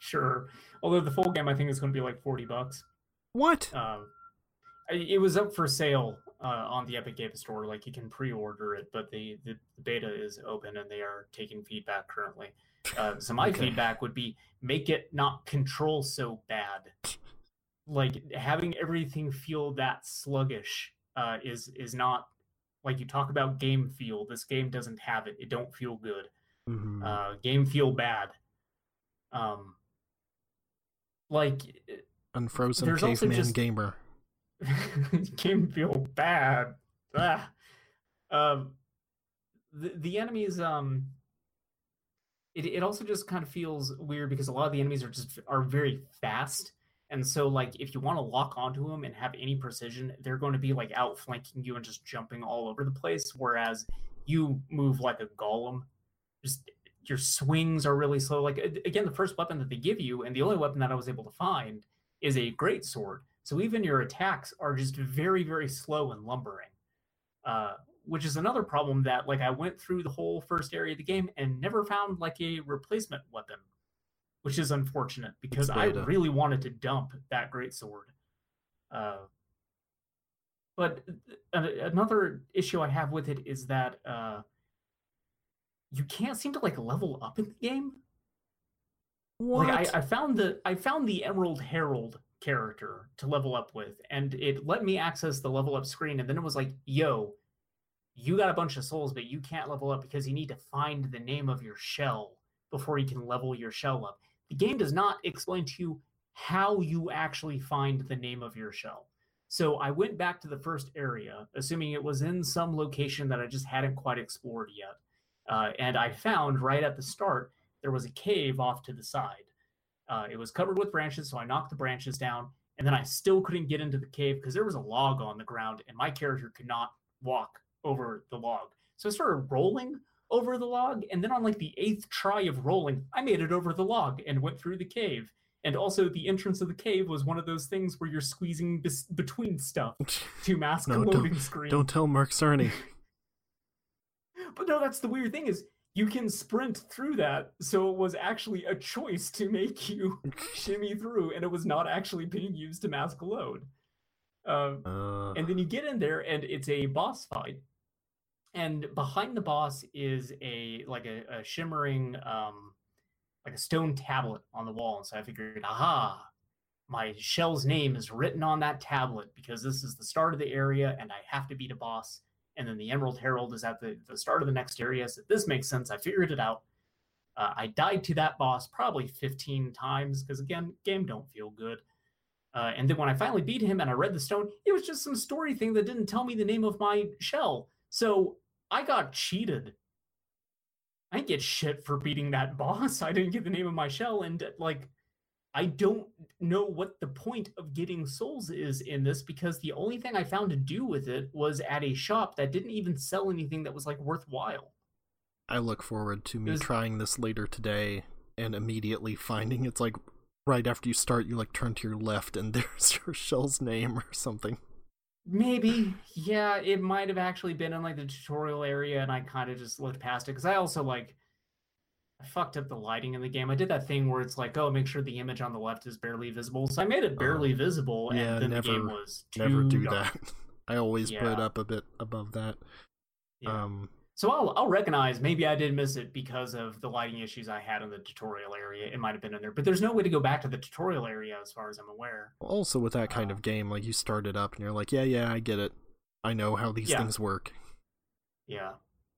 sure. Although the full game, I think, is going to be like 40 bucks. What? Um, it was up for sale uh, on the Epic Game Store. Like, you can pre order it, but the, the beta is open and they are taking feedback currently. Uh, so, my Okay. feedback would be make it not control so bad. Like, having everything feel that sluggish uh, is is not like you talk about game feel. This game doesn't have it. It don't feel good. Mhm. uh, game feel bad. Um, like Unfrozen there's also caveman just- gamer. game feel bad. Ah. Um, the the enemies um. It, it also just kind of feels weird because a lot of the enemies are just are very fast. And so like if you want to lock onto them and have any precision they're going to be like outflanking you and just jumping all over the place whereas you move like a golem. Just your swings are really slow. Like again the first weapon that they give you and the only weapon that i was able to find is a great sword. So even your attacks are just very very slow and lumbering. Uh, which is another problem that like i went through the whole first area of the game and never found like a replacement weapon which is unfortunate because i really wanted to dump that great sword uh, but uh, another issue i have with it is that uh, you can't seem to like level up in the game. What? Like I, I found the I found the Emerald Herald character to level up with, and it let me access the level up screen, and then it was like, yo, you got a bunch of souls, but you can't level up because you need to find the name of your shell before you can level your shell up. The game does not explain to you how you actually find the name of your shell. So I went back to the first area, assuming it was in some location that I just hadn't quite explored yet. Uh, and I found right at the start there was a cave off to the side. Uh, it was covered with branches, so I knocked the branches down, and then I still couldn't get into the cave because there was a log on the ground, and my character could not walk over the log. So I started rolling over the log, and then on like the eighth try of rolling, I made it over the log and went through the cave. And also, the entrance of the cave was one of those things where you're squeezing bes- between stuff to mask No, a don't- loading screen. Don't tell Mark Cerny. But no, that's the weird thing is you can sprint through that. So it was actually a choice to make you shimmy through, and it was not actually being used to mask a load. Um, Uh, and then you get in there, and it's a boss fight. And behind the boss is a like a, a shimmering, um, like a stone tablet on the wall. And so I figured, aha, my shell's name is written on that tablet because this is the start of the area, and I have to beat a boss and then the Emerald Herald is at the, the start of the next area. So this makes sense. I figured it out. Uh, I died to that boss probably 15 times because, again, game don't feel good. Uh, and then when I finally beat him and I read the stone, it was just some story thing that didn't tell me the name of my shell. So I got cheated. I didn't get shit for beating that boss. I didn't get the name of my shell. And, like, I don't know what the point of getting souls is in this because the only thing I found to do with it was at a shop that didn't even sell anything that was like worthwhile. I look forward to me There's- trying this later today and immediately finding it's like right after you start, you like turn to your left and there's your shell's name or something. Maybe, yeah, it might have actually been in like the tutorial area and I kind of just looked past it because I also like I fucked up the lighting in the game. I did that thing where it's like, oh, make sure the image on the left is barely visible. So I made it barely visible, and yeah, then the game never- was too Never do dark. that. I always put it up a bit above that. Yeah. Um, So I'll I'll recognize maybe I did miss it because of the lighting issues I had in the tutorial area. It might have been in there, but there's no way to go back to the tutorial area as far as I'm aware. also with that kind Uh, of game, like you start it up and you're like, yeah, yeah, I get it. I know how these Yeah. things work. Yeah.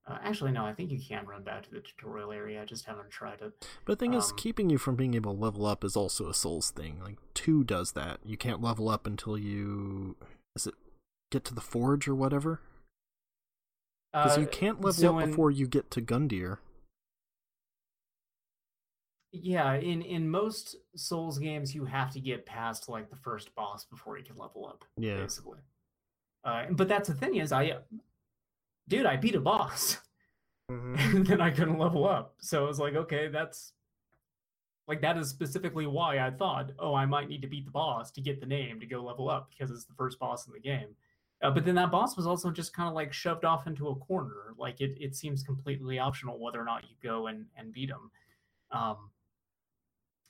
Uh, actually, no. I think you can run back to the tutorial area. I just haven't tried it. But the thing is, Um, keeping you from being able to level up is also a Souls thing. Like two does that. You can't level up until you is it get to the forge or whatever. Because Uh, you can't level so up in- before you get to Gundyr. Yeah, in in most Souls games, you have to get past like the first boss before you can level up. Yeah. basically. Uh, but that's the thing is, I, dude, I beat a boss. and then I couldn't level up. So I was like, okay, that's like that is specifically why I thought, oh, I might need to beat the boss to get the name to go level up because it's the first boss in the game. Uh, but then that boss was also just kind of like shoved off into a corner. Like it, it seems completely optional whether or not you go and, and beat him. Um,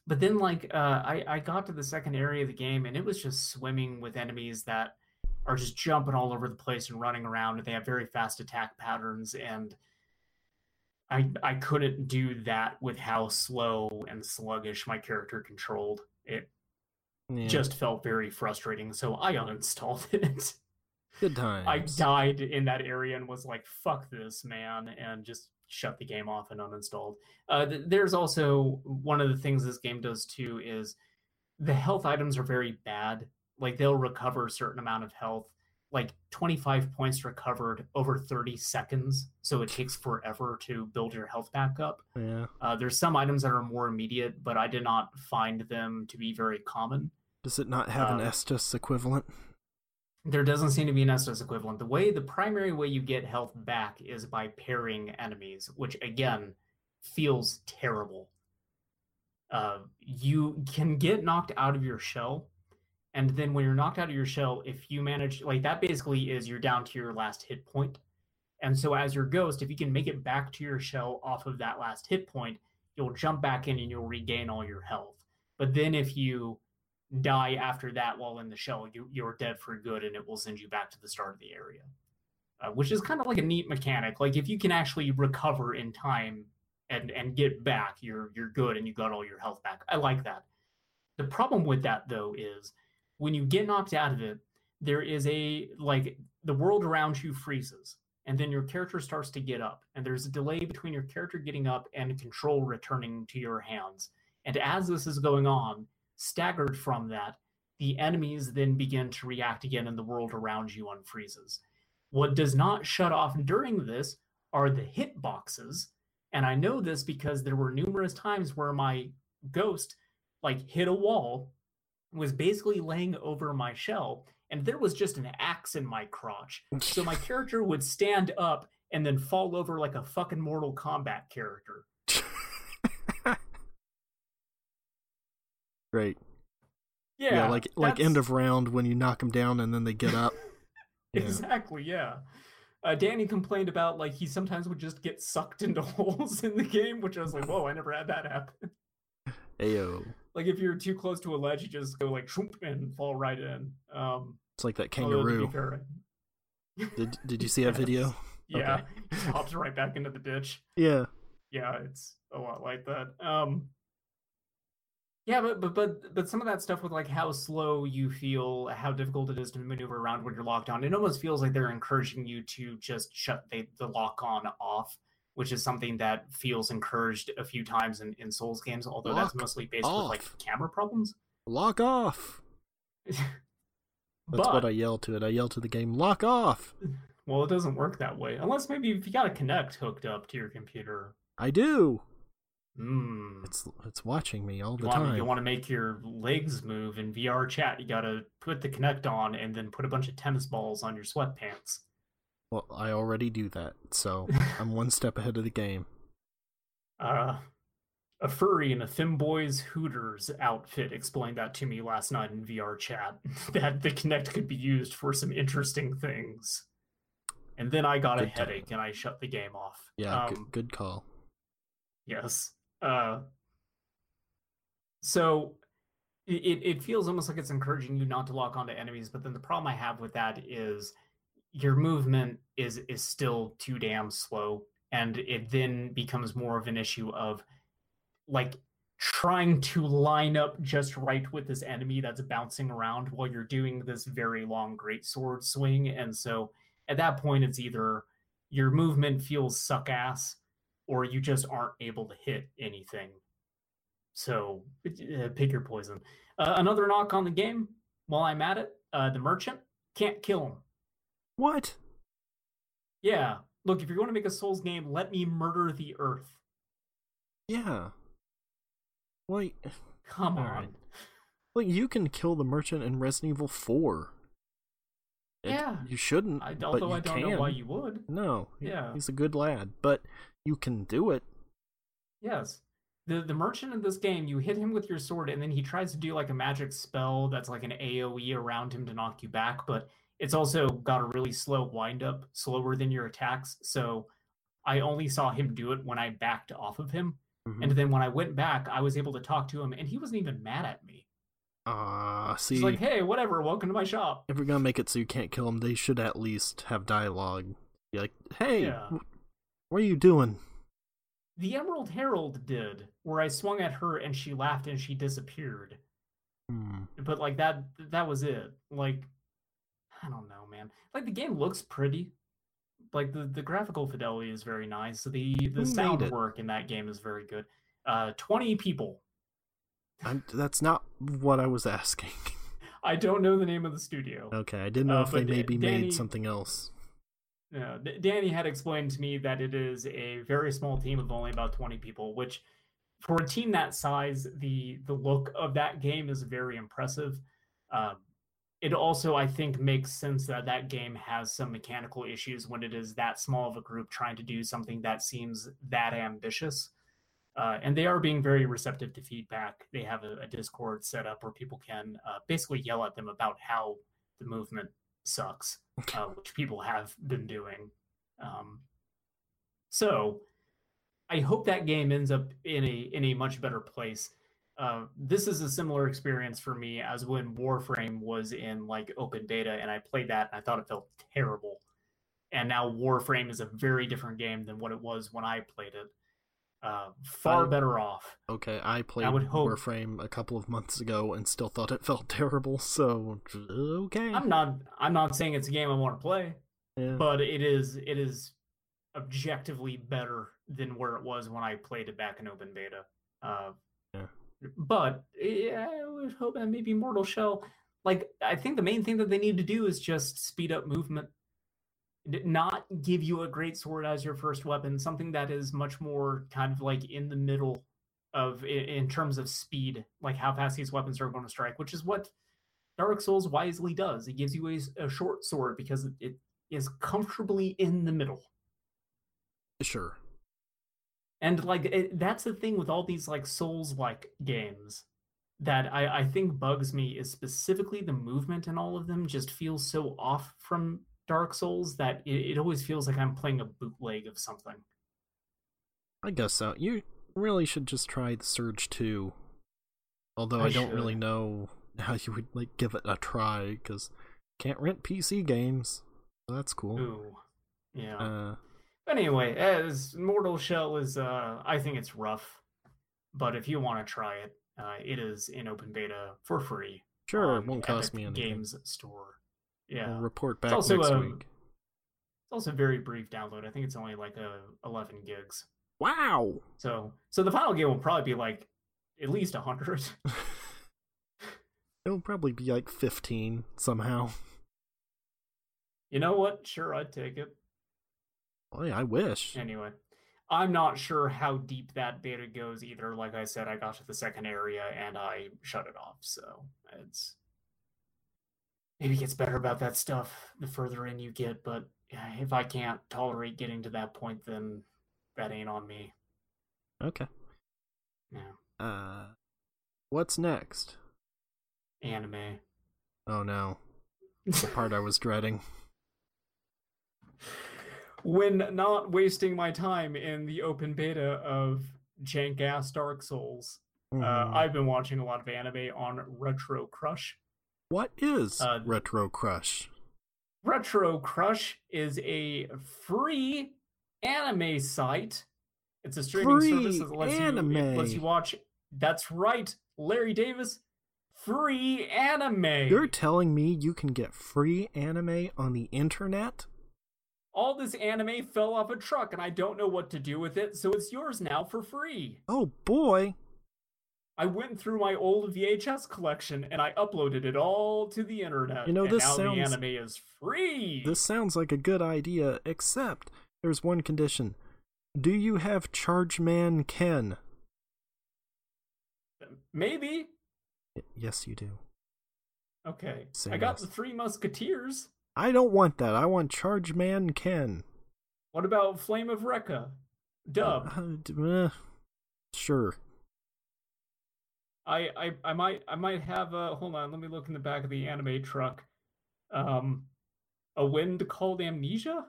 but then like uh, I, I got to the second area of the game and it was just swimming with enemies that are just jumping all over the place and running around and they have very fast attack patterns and I I couldn't do that with how slow and sluggish my character controlled. It Yeah. just felt very frustrating, so I uninstalled it. Good times. I died in that area and was like, "Fuck this, man," and just shut the game off and uninstalled. Uh, th- there's also one of the things this game does too is the health items are very bad. Like they'll recover a certain amount of health, like 25 points recovered over 30 seconds. So it takes forever to build your health back up. Yeah. Uh, there's some items that are more immediate, but I did not find them to be very common. Does it not have an Um, Estus equivalent? There doesn't seem to be an Estus equivalent. The way, the primary way you get health back is by parrying enemies, which again feels terrible. Uh, you can get knocked out of your shell, and then when you're knocked out of your shell, if you manage, like that basically is you're down to your last hit point. And so as your ghost, if you can make it back to your shell off of that last hit point, you'll jump back in and you'll regain all your health. But then if you die after that while in the shell, you, you're dead for good and it will send you back to the start of the area. uh, which is kind of like a neat mechanic. Like if you can actually recover in time and and get back, you're you're good and you got all your health back. I like that. The problem with that though is when you get knocked out of it, there is a like the world around you freezes and then your character starts to get up and there's a delay between your character getting up and control returning to your hands and as this is going on staggered from that the enemies then begin to react again and the world around you unfreezes what does not shut off during this are the hit boxes and i know this because there were numerous times where my ghost like hit a wall was basically laying over my shell and there was just an axe in my crotch. So my character would stand up and then fall over like a fucking Mortal Kombat character. Great. Yeah, Yeah, like like end of round when you knock them down and then they get up. Yeah. Exactly, yeah. Uh, Danny complained about like he sometimes would just get sucked into holes in the game, which I was like, whoa, I never had that happen. Ayo. like if you're too close to a ledge, you just go like shoop and fall right in. Um, It's like that although, to be kangaroo. fair, Did did you see that video? yeah, Okay. he hops right back into the ditch. Yeah. yeah it's a lot like that um yeah but but but but some of that stuff with like how slow you feel how difficult it is to maneuver around when you're locked on it almost feels like they're encouraging you to just shut the, the lock on off which is something that feels encouraged a few times in, in souls games although that's mostly based with like camera problems Lock off. That's but what I yell to it. I yell to the game, lock off. well it doesn't work that way unless maybe if you got a Kinect hooked up to your computer I do. Hmm. It's it's watching me all the want, time. you want to make your legs move in VR chat, you got to put the Kinect on and then put a bunch of tennis balls on your sweatpants. Well, I already do that, so I'm one step ahead of the game. Uh, a furry in a Femboys Hooters outfit explained that to me last night in VR chat that the Kinect could be used for some interesting things. And then I got a Good time. headache and I shut the game off. Yeah, Um, good, good call. Yes. Uh, so it, it feels almost like it's encouraging you not to lock onto enemies, but then the problem I have with that is your movement is is still too damn slow, and it then becomes more of an issue of like trying to line up just right with this enemy that's bouncing around while you're doing this very long great sword swing, and so at that point it's either your movement feels suck ass or you just aren't able to hit anything. So uh, pick your poison. Uh, another knock on the game while I'm at it uh, the merchant can't kill him. What? Yeah, look, if you're going to make a Souls game, let me murder the earth. Yeah. Wait, Come on. right. like you can kill the merchant in Resident Evil 4. It- Yeah. You shouldn't, I, but although you I don't can. know why you would. No, Yeah. he's a good lad, but you can do it. Yes. The the merchant in this game, you hit him with your sword, and then he tries to do like a magic spell that's like an AoE around him to knock you back, but it's also got a really slow wind up, slower than your attacks. So I only saw him do it when I backed off of him. Mhm. And then when I went back, I was able to talk to him, and he wasn't even mad at me. Ah, see, He's like, "Hey, whatever, welcome to my shop." if we're gonna make it so you can't kill him, they should at least have dialogue. Be like, hey, Yeah. wh- what are you doing? The Emerald Herald did, where I swung at her and she laughed and she disappeared. Hmm. But like that, that was it. Like, I don't know, man. Like the game looks pretty. Like the, the graphical fidelity is very nice. The the sound work in that game is very good. Uh, twenty people. I'm, that's not what I was asking. I don't know the name of the studio. okay, I didn't know Uh, if they maybe Danny- made something else. Yeah, Danny had explained to me that it is a very small team of only about 20 people, which for a team that size, the the look of that game is very impressive. Um, it also, I think, makes sense that that game has some mechanical issues when it is that small of a group trying to do something that seems that ambitious. Uh, and they are being very receptive to feedback. They have a, a Discord set up where people can uh, basically yell at them about how the movement sucks uh, which people have been doing. Um, so I hope that game ends up in a in a much better place. Uh, this is a similar experience for me as when Warframe was in like open beta, and I played that and I thought it felt terrible. and now Warframe is a very different game than what it was when I played it. Uh, far I- better off. Okay, I played would hope- Warframe a couple of months ago and still thought it felt terrible. So okay, I'm not. I'm not saying it's a game I want to play, yeah. but it is. It is objectively better than where it was when I played it back in open beta. Uh, Yeah. But yeah, I would hope that maybe Mortal Shell. Like, I think the main thing that they need to do is just speed up movement. Not give you a great sword as your first weapon, something that is much more kind of like in the middle of in terms of speed, like how fast these weapons are going to strike, which is what Dark Souls wisely does. It gives you a, a short sword because it- it is comfortably in the middle. sure. And like it, that's the thing with all these like Souls like games that I, I think bugs me is specifically the movement in all of them just feels so off from Dark Souls that it, it always feels like I'm playing a bootleg of something. I guess so. You really should just try the Surge 2. Although I, I don't really know how you would like give it a try because can't rent PC games. So that's cool. Ooh. Yeah. Uh, anyway, as Mortal Shell is uh I think it's rough. But if you want to try it, uh, it is in open beta for free. sure, it won't the cost Epic me anything. Games store. Yeah. We'll report back next a- week. It's also a very brief download. I think it's only like a 11 gigs. Wow. So so the final game will probably be like at least 100. It'll probably be like 15 somehow. you know what? Sure, I'd take it. Oh, Boy, I wish. Anyway, I'm not sure how deep that beta goes either. Like I said, I got to the second area and I shut it off. So it's maybe it gets better about that stuff the further in you get. But if I can't tolerate getting to that point, then that ain't on me. Okay. Yeah, Uh, what's next? anime. Oh no, the part I was dreading. when not wasting my time in the open beta of jank ass Dark Souls. Uh, Mhm. I've been watching a lot of anime on Retro Crush. What is uh, Retro Crush? Retro Crush is a free anime site. It's a streaming service Free that lets you, anime. lets you watch. That's right, Larry Davis. Free anime. You're telling me you can get free anime on the internet? All this anime fell off a truck, and I don't know what to do with it, so it's yours now for free. Oh boy. I went through my old VHS collection and I uploaded it all to the internet. You know, and this now sounds- the anime is free. This sounds like a good idea, except there's one condition. Do you have Chargeman Ken? Maybe. Yes, you do. Okay. Say I got yes. the Three Musketeers. I don't want that. I want Chargeman Ken. What about Flame of Recca? Dub. Uh, d- eh, sure. I, I I might I might have a hold on, let me look in the back of the anime truck. Um a wind called amnesia?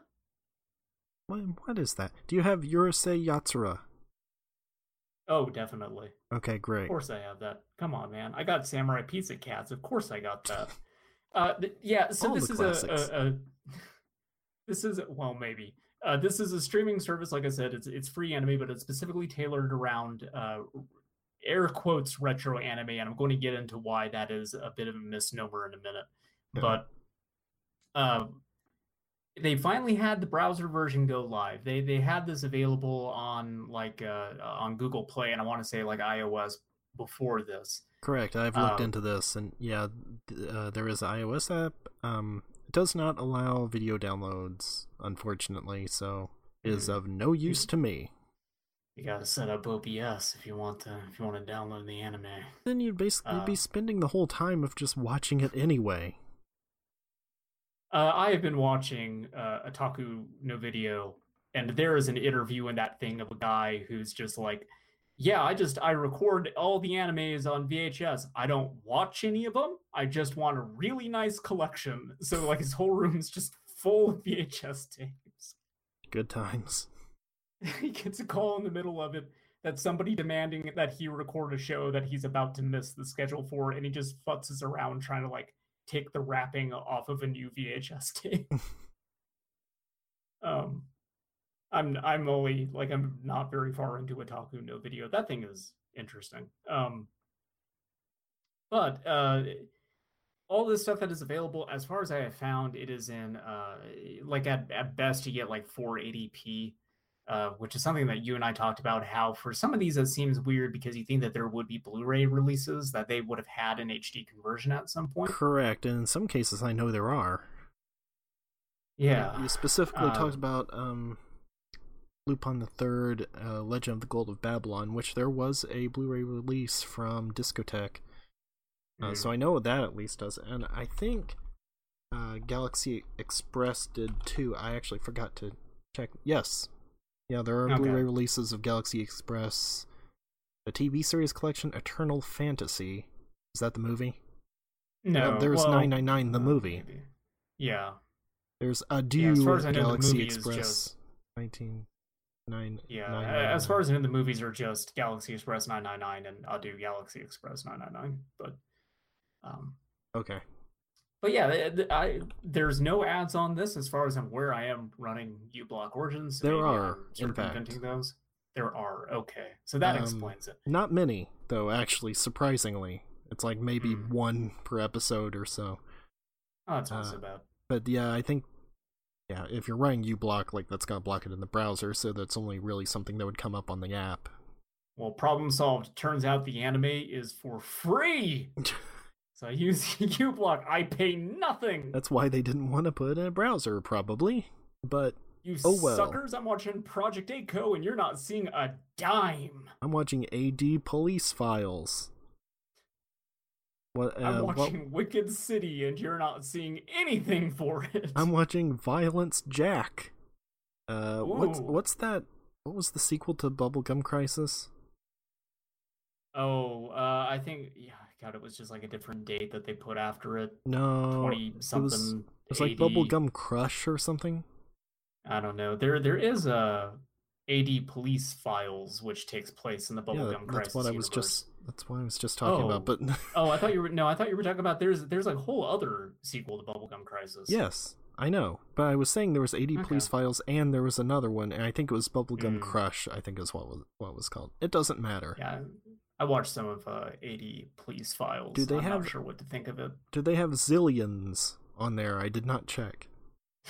What, what is that? Do you have Urusei Yatsura? Oh, definitely. Okay, great. Of course I have that. Come on, man. I got Samurai Pizza Cats. Of course I got that. Uh, th- yeah. So All this is a, a, a this is well maybe uh, this is a streaming service. Like I said, it's it's free anime, but it's specifically tailored around uh, air quotes retro anime, and I'm going to get into why that is a bit of a misnomer in a minute. Yeah. But um, they finally had the browser version go live. They they had this available on like uh, on Google Play, and I want to say like iOS before this. Correct. I've looked Um, into this, and yeah, uh, there is an iOS app. Um, it does not allow video downloads, unfortunately, so it is Mhm. of no use to me. You gotta set up OBS if you want to if you want to download the anime. Then you'd basically be Uh, spending the whole time of just watching it anyway. Uh, I have been watching uh, Otaku no video, and there is an interview in that thing of a guy who's just like, "Yeah, I just I record all the animes on VHS. I don't watch any of them. I just want a really nice collection." So like his whole room's just full of VHS tapes. Good times. he gets a call in the middle of it that somebody demanding that he record a show that he's about to miss the schedule for, and he just futzes around trying to like take the wrapping off of a new VHS tape. Um, I'm I'm only like I'm not very far into a Otaku no video. That thing is interesting. Um, but uh, all this stuff that is available, as far as I have found, it is in uh, like at at best you get like 480p. Uh, which is something that you and I talked about. How for some of these it seems weird because you think that there would be Blu-ray releases that they would have had an HD conversion at some point. Correct, and in some cases I know there are. Yeah, you specifically Uh, talked about um, Lupin the Third, uh, Legend of the Gold of Babylon, which there was a Blu-ray release from Discotek. Uh, Mm. So I know that at least does, and I think uh, Galaxy Express did too. I actually forgot to check. Yes, yeah, there are Okay. Blu-ray releases of Galaxy Express, the TV series collection, Eternal Fantasy. Is that the movie? no, there's well, 999 the uh, movie. maybe. Yeah, There's Adieu as far as I know, Galaxy Express. just- 19 nine, yeah. nine, nine, as far as I know, the movies are just Galaxy Express 999 and Adieu Galaxy Express 999. But, um, okay, but yeah, I there's no ads on this as far as I'm aware. I am running uBlock Origins. There maybe are, I'm sort of in fact. inventing those. There are. Okay, so that Um, explains it. not many though. Actually, surprisingly, it's like maybe Hmm. one per episode or so. Oh, that's not uh, so bad. But yeah, I think yeah, if you're running uBlock, like that's gonna block it in the browser, so that's only really something that would come up on the app. Well, problem solved. Turns out the anime is for free. So I use uBlock. I pay nothing. That's why they didn't want to put it in a browser, probably. But You Oh, well. suckers! I'm watching Project A-ko and you're not seeing a dime. I'm watching AD Police Files. What? Uh, I'm what- watching Wicked City and you're not seeing anything for it. I'm watching Violence Jack. Uh, what's what's that? What was the sequel to Bubblegum Crisis? Oh, uh, I think yeah. God, it was just like a different date that they put after it. No, Twenty it something. was it was like Bubblegum Crush or something. I don't know. There, there is a AD Police Files which takes place in the yeah, Bubblegum that- Crisis that's what I was universe. just. That's what I was just talking Oh. about. But Oh, I thought you were no. I thought you were talking about there's there's a whole other sequel to Bubblegum Crisis. yes, I know. But I was saying there was AD Police Files, and there was another one, and I think it was Bubblegum Mm. Crush. I think is what was what was called. It doesn't matter. yeah. I watched some of uh, AD Police Files. Do they I'm have- not sure what to think of it. Do they have zillions on there? I did not check.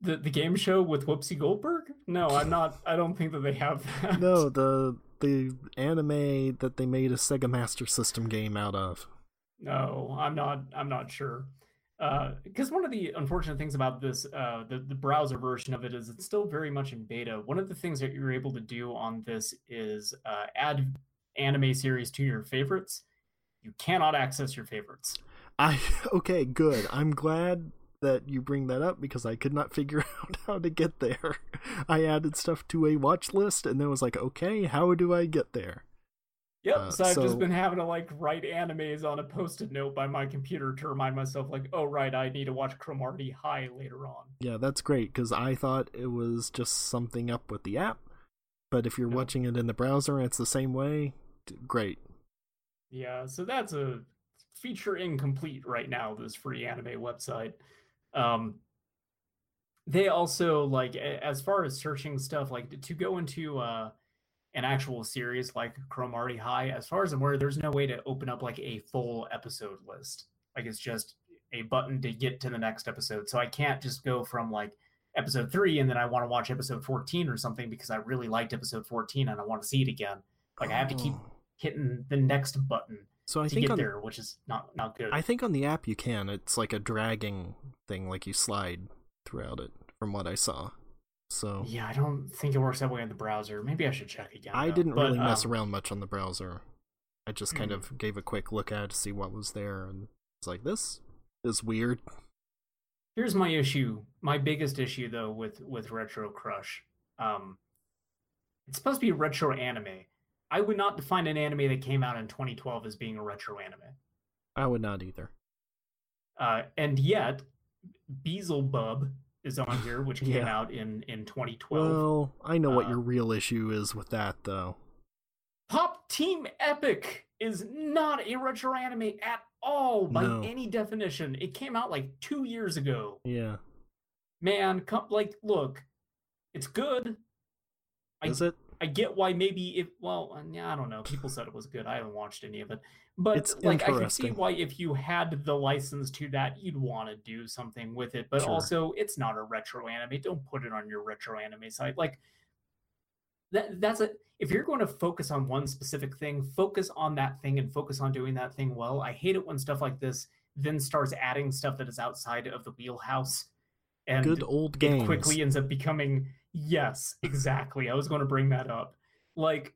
The the game show with Whoopsie Goldberg? No, I'm not. I don't think that they have that. No, the the anime that they made a Sega Master System game out of. No, I'm not. I'm not sure. Because one of the unfortunate things about this, uh, the the browser version of it is it's still very much in beta. One of the things that you're able to do on this is uh, add anime series to your favorites. You cannot access your favorites. I okay, good. I'm glad that you bring that up because I could not figure out how to get there. I added stuff to a watch list and then was like, okay, how do I get there? Yep. Uh, so I've so- just been having to like write animes on a post-it note by my computer to remind myself, like, oh right, I need to watch Cromartie High later on. Yeah, that's great because I thought it was just something up with the app. But if you're watching it in the browser and it's the same way, great. Yeah, so that's a feature incomplete right now, this free anime website. Um they also like as far as searching stuff, like to go into uh an actual series like Cromartie High, as far as I'm aware, there's no way to open up like a full episode list. Like it's just a button to get to the next episode. So I can't just go from like episode three and then I want to watch episode 14 or something because I really liked episode 14 and I want to see it again. Like I have to keep Oh. hitting the next button So I to think get on there, which is not not good. I think on the app you can. It's like a dragging thing, like you slide throughout it, from what I saw. So yeah, I don't think it works that way in the browser. Maybe I should check again. I though. didn't But, really mess um, around much on the browser. I just kind Mm. of gave a quick look at it to see what was there, and it's like this is weird. Here's my issue. My biggest issue though with with Retro Crush. Um it's supposed to be a retro anime. I would not define an anime that came out in 2012 as being a retro anime. I would not either. Uh, and yet, Beelzebub is on here, which came Yeah. out in in 2012. Well, I know what Uh, your real issue is with that, though. Pop Team Epic is not a retro anime at all by No. any definition. It came out like two years ago. Yeah, man, come like look, it's good. I, Is it? I get why maybe if well, yeah, I don't know. People said it was good. I haven't watched any of it, but It's like I can see why if you had the license to that, you'd want to do something with it. But Sure. also, it's not a retro anime. Don't put it on your retro anime site. Like that. That's a if you're going to focus on one specific thing, focus on that thing and focus on doing that thing well. I hate it when stuff like this then starts adding stuff that is outside of the wheelhouse. And Good old it games. quickly ends up becoming yes exactly i was going to bring that up like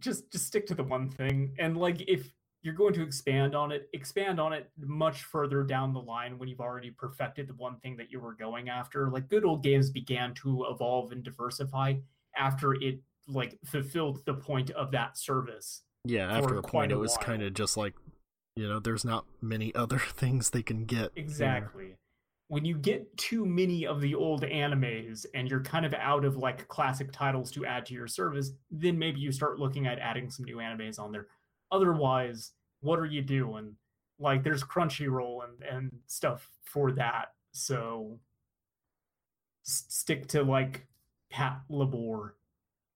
just just stick to the one thing and like if you're going to expand on it expand on it much further down the line when you've already perfected the one thing that you were going after like good old games began to evolve and diversify after it like fulfilled the point of that service Yeah, after a point, it was kind of just like, you know, there's not many other things they can get. Exactly. When you get too many of the old animes and you're kind of out of like classic titles to add to your service, then maybe you start looking at adding some new animes on there. Otherwise, what are you doing? Like there's Crunchyroll and and stuff for that. So s- stick to like Patlabor.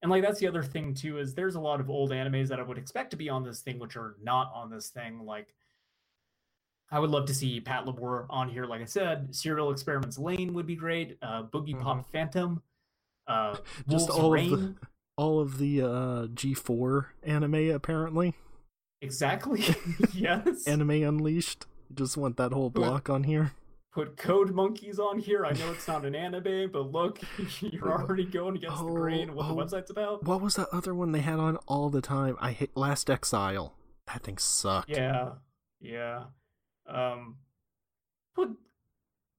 And like that's the other thing too is there's a lot of old animes that I would expect to be on this thing which are not on this thing like I would love to see Patlabor on here. Like I said, Serial Experiments Lain would be great. Uh, Boogiepop Phantom, uh, Mm-hmm. Just all of the all of the uh, G4 anime apparently. Exactly. yes. Anime Unleashed. Just want that whole block on here. Put Code Monkeys on here. I know it's not an anime, but look, you're already going against the grain of what Oh, the oh. website's about. What was that other one they had on all the time? I hate Last Exile. That thing sucked. Yeah. Yeah. Um, put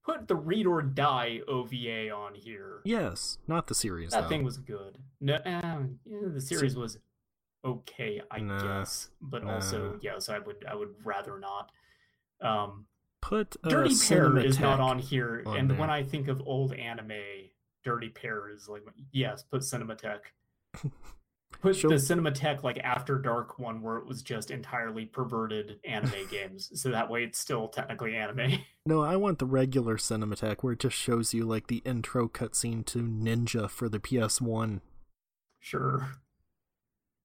put the Read or Die OVA on here. Yes, not the series that though. thing was good. No, uh, yeah, the series was okay, I Nah, guess, but nah. also yes, I would I would rather not. Um, Put Dirty Pair is not on here, on and there. when I think of old anime, Dirty Pair is like yes, put Cinematech. Put Show- the Cinematech like After Dark one where it was just entirely perverted anime games, so that way it's still technically anime. No, I want the regular Cinematech where it just shows you like the intro cutscene to Ninja for the PS1. Sure.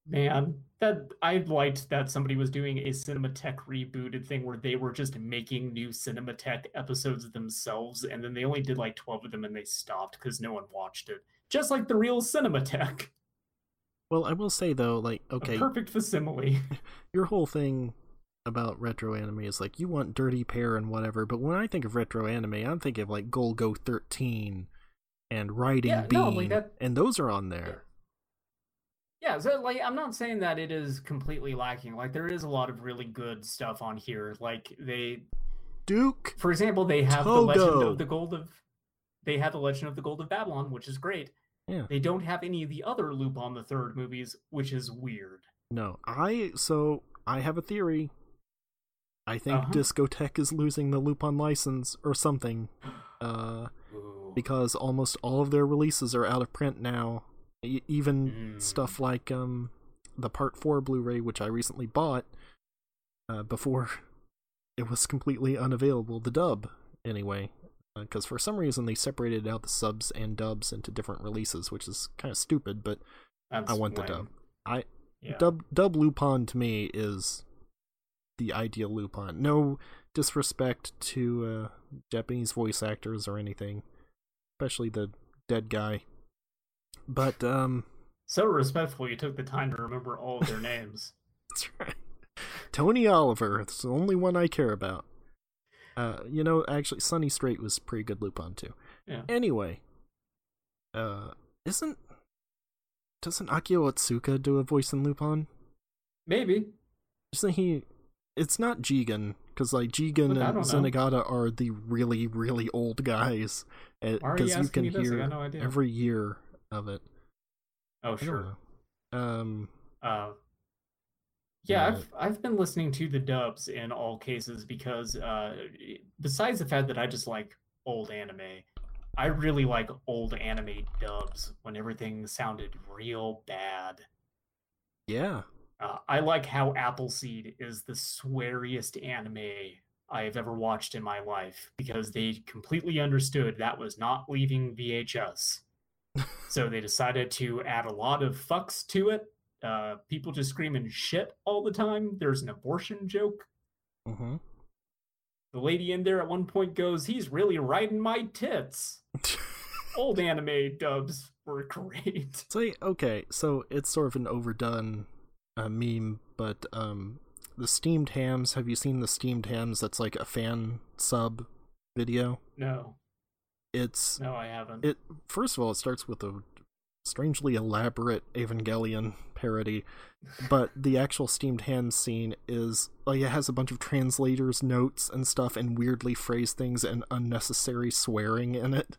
Man, that I liked that somebody was doing a Cinematech rebooted thing where they were just making new Cinematech episodes themselves, and then they only did like 12 of them and they stopped because no one watched it. Just like the real Cinematech. Well, I will say though, like, okay, A perfect facsimile. your whole thing about retro anime is like you want Dirty Pair and whatever, but when I think of retro anime, I'm thinking of like Golgo 13 and Riding Yeah, Bean, no, like that- and those are on there. Yeah, so like I'm not saying that it is completely lacking. Like there is a lot of really good stuff on here. Like they Duke, For example, they have the Legend of the Gold of they have the Legend of the Gold of Babylon, which is great. Yeah. They don't have any of the other Lupin the Third movies, which is weird. no, I so I have a theory. I think Uh-huh. Discotek is losing the Lupin license or something. Uh, because almost all of their releases are out of print now. E- even Mm. stuff like um the Part Four Blu-ray, which I recently bought, uh, before it was completely unavailable. The dub, anyway, because for some reason they separated out the subs and dubs into different releases, which is kind of stupid. But That's I want the dub. I Yeah. dub dub Lupin to me is the ideal Lupin. No disrespect to uh, Japanese voice actors or anything, especially the dead guy. But um, So respectful, you took the time to remember all of their names. that's right. Tony Oliver, it's the only one I care about. Uh, you know, actually, Sonny Strait was pretty good Lupin too. Yeah. Anyway, uh, isn't doesn't Akio Otsuka do a voice in Lupin? Maybe. Isn't he? It's not Jigen, because like Jigen Look, and know. Zenigata are the really, really old guys. You Because you, can me this? I hear no every year of it. Oh sure. know. Um, Uh, yeah. I've I've been listening to the dubs in all cases because uh, besides the fact that I just like old anime, I really like old anime dubs when everything sounded real bad. yeah, Uh, I like how Appleseed is the sweariest anime I have ever watched in my life because they completely understood that was not leaving VHS. so they decided to add a lot of fucks to it. Uh, people just screaming shit all the time. There's an abortion joke. Mm-hmm. The lady in there at one point goes, He's really riding my tits. Old anime dubs were great. So okay, so it's sort of an overdone uh, meme, but um, the steamed hams. Have you seen the steamed hams? That's like a fan sub video. No, It's no, I haven't. it. First of all, it starts with a strangely elaborate Evangelion parody, but the actual steamed ham scene is like it has a bunch of translators notes and stuff and weirdly phrased things and unnecessary swearing in it.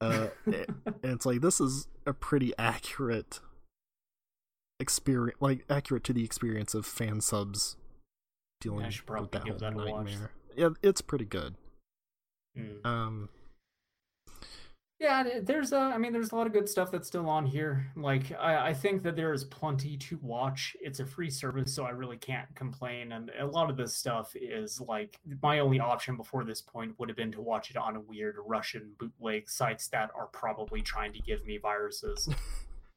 Uh, and it's like this is a pretty accurate experience, like accurate to the experience of fan subs dealing probably with that whole nightmare. Yeah, it's pretty good. Hmm. Um, Yeah, there's a, I mean, there's a lot of good stuff that's still on here. Like, I, I think that there is plenty to watch. It's a free service, so I really can't complain. And a lot of this stuff is like my only option before this point would have been to watch it on a weird Russian bootleg sites that are probably trying to give me viruses.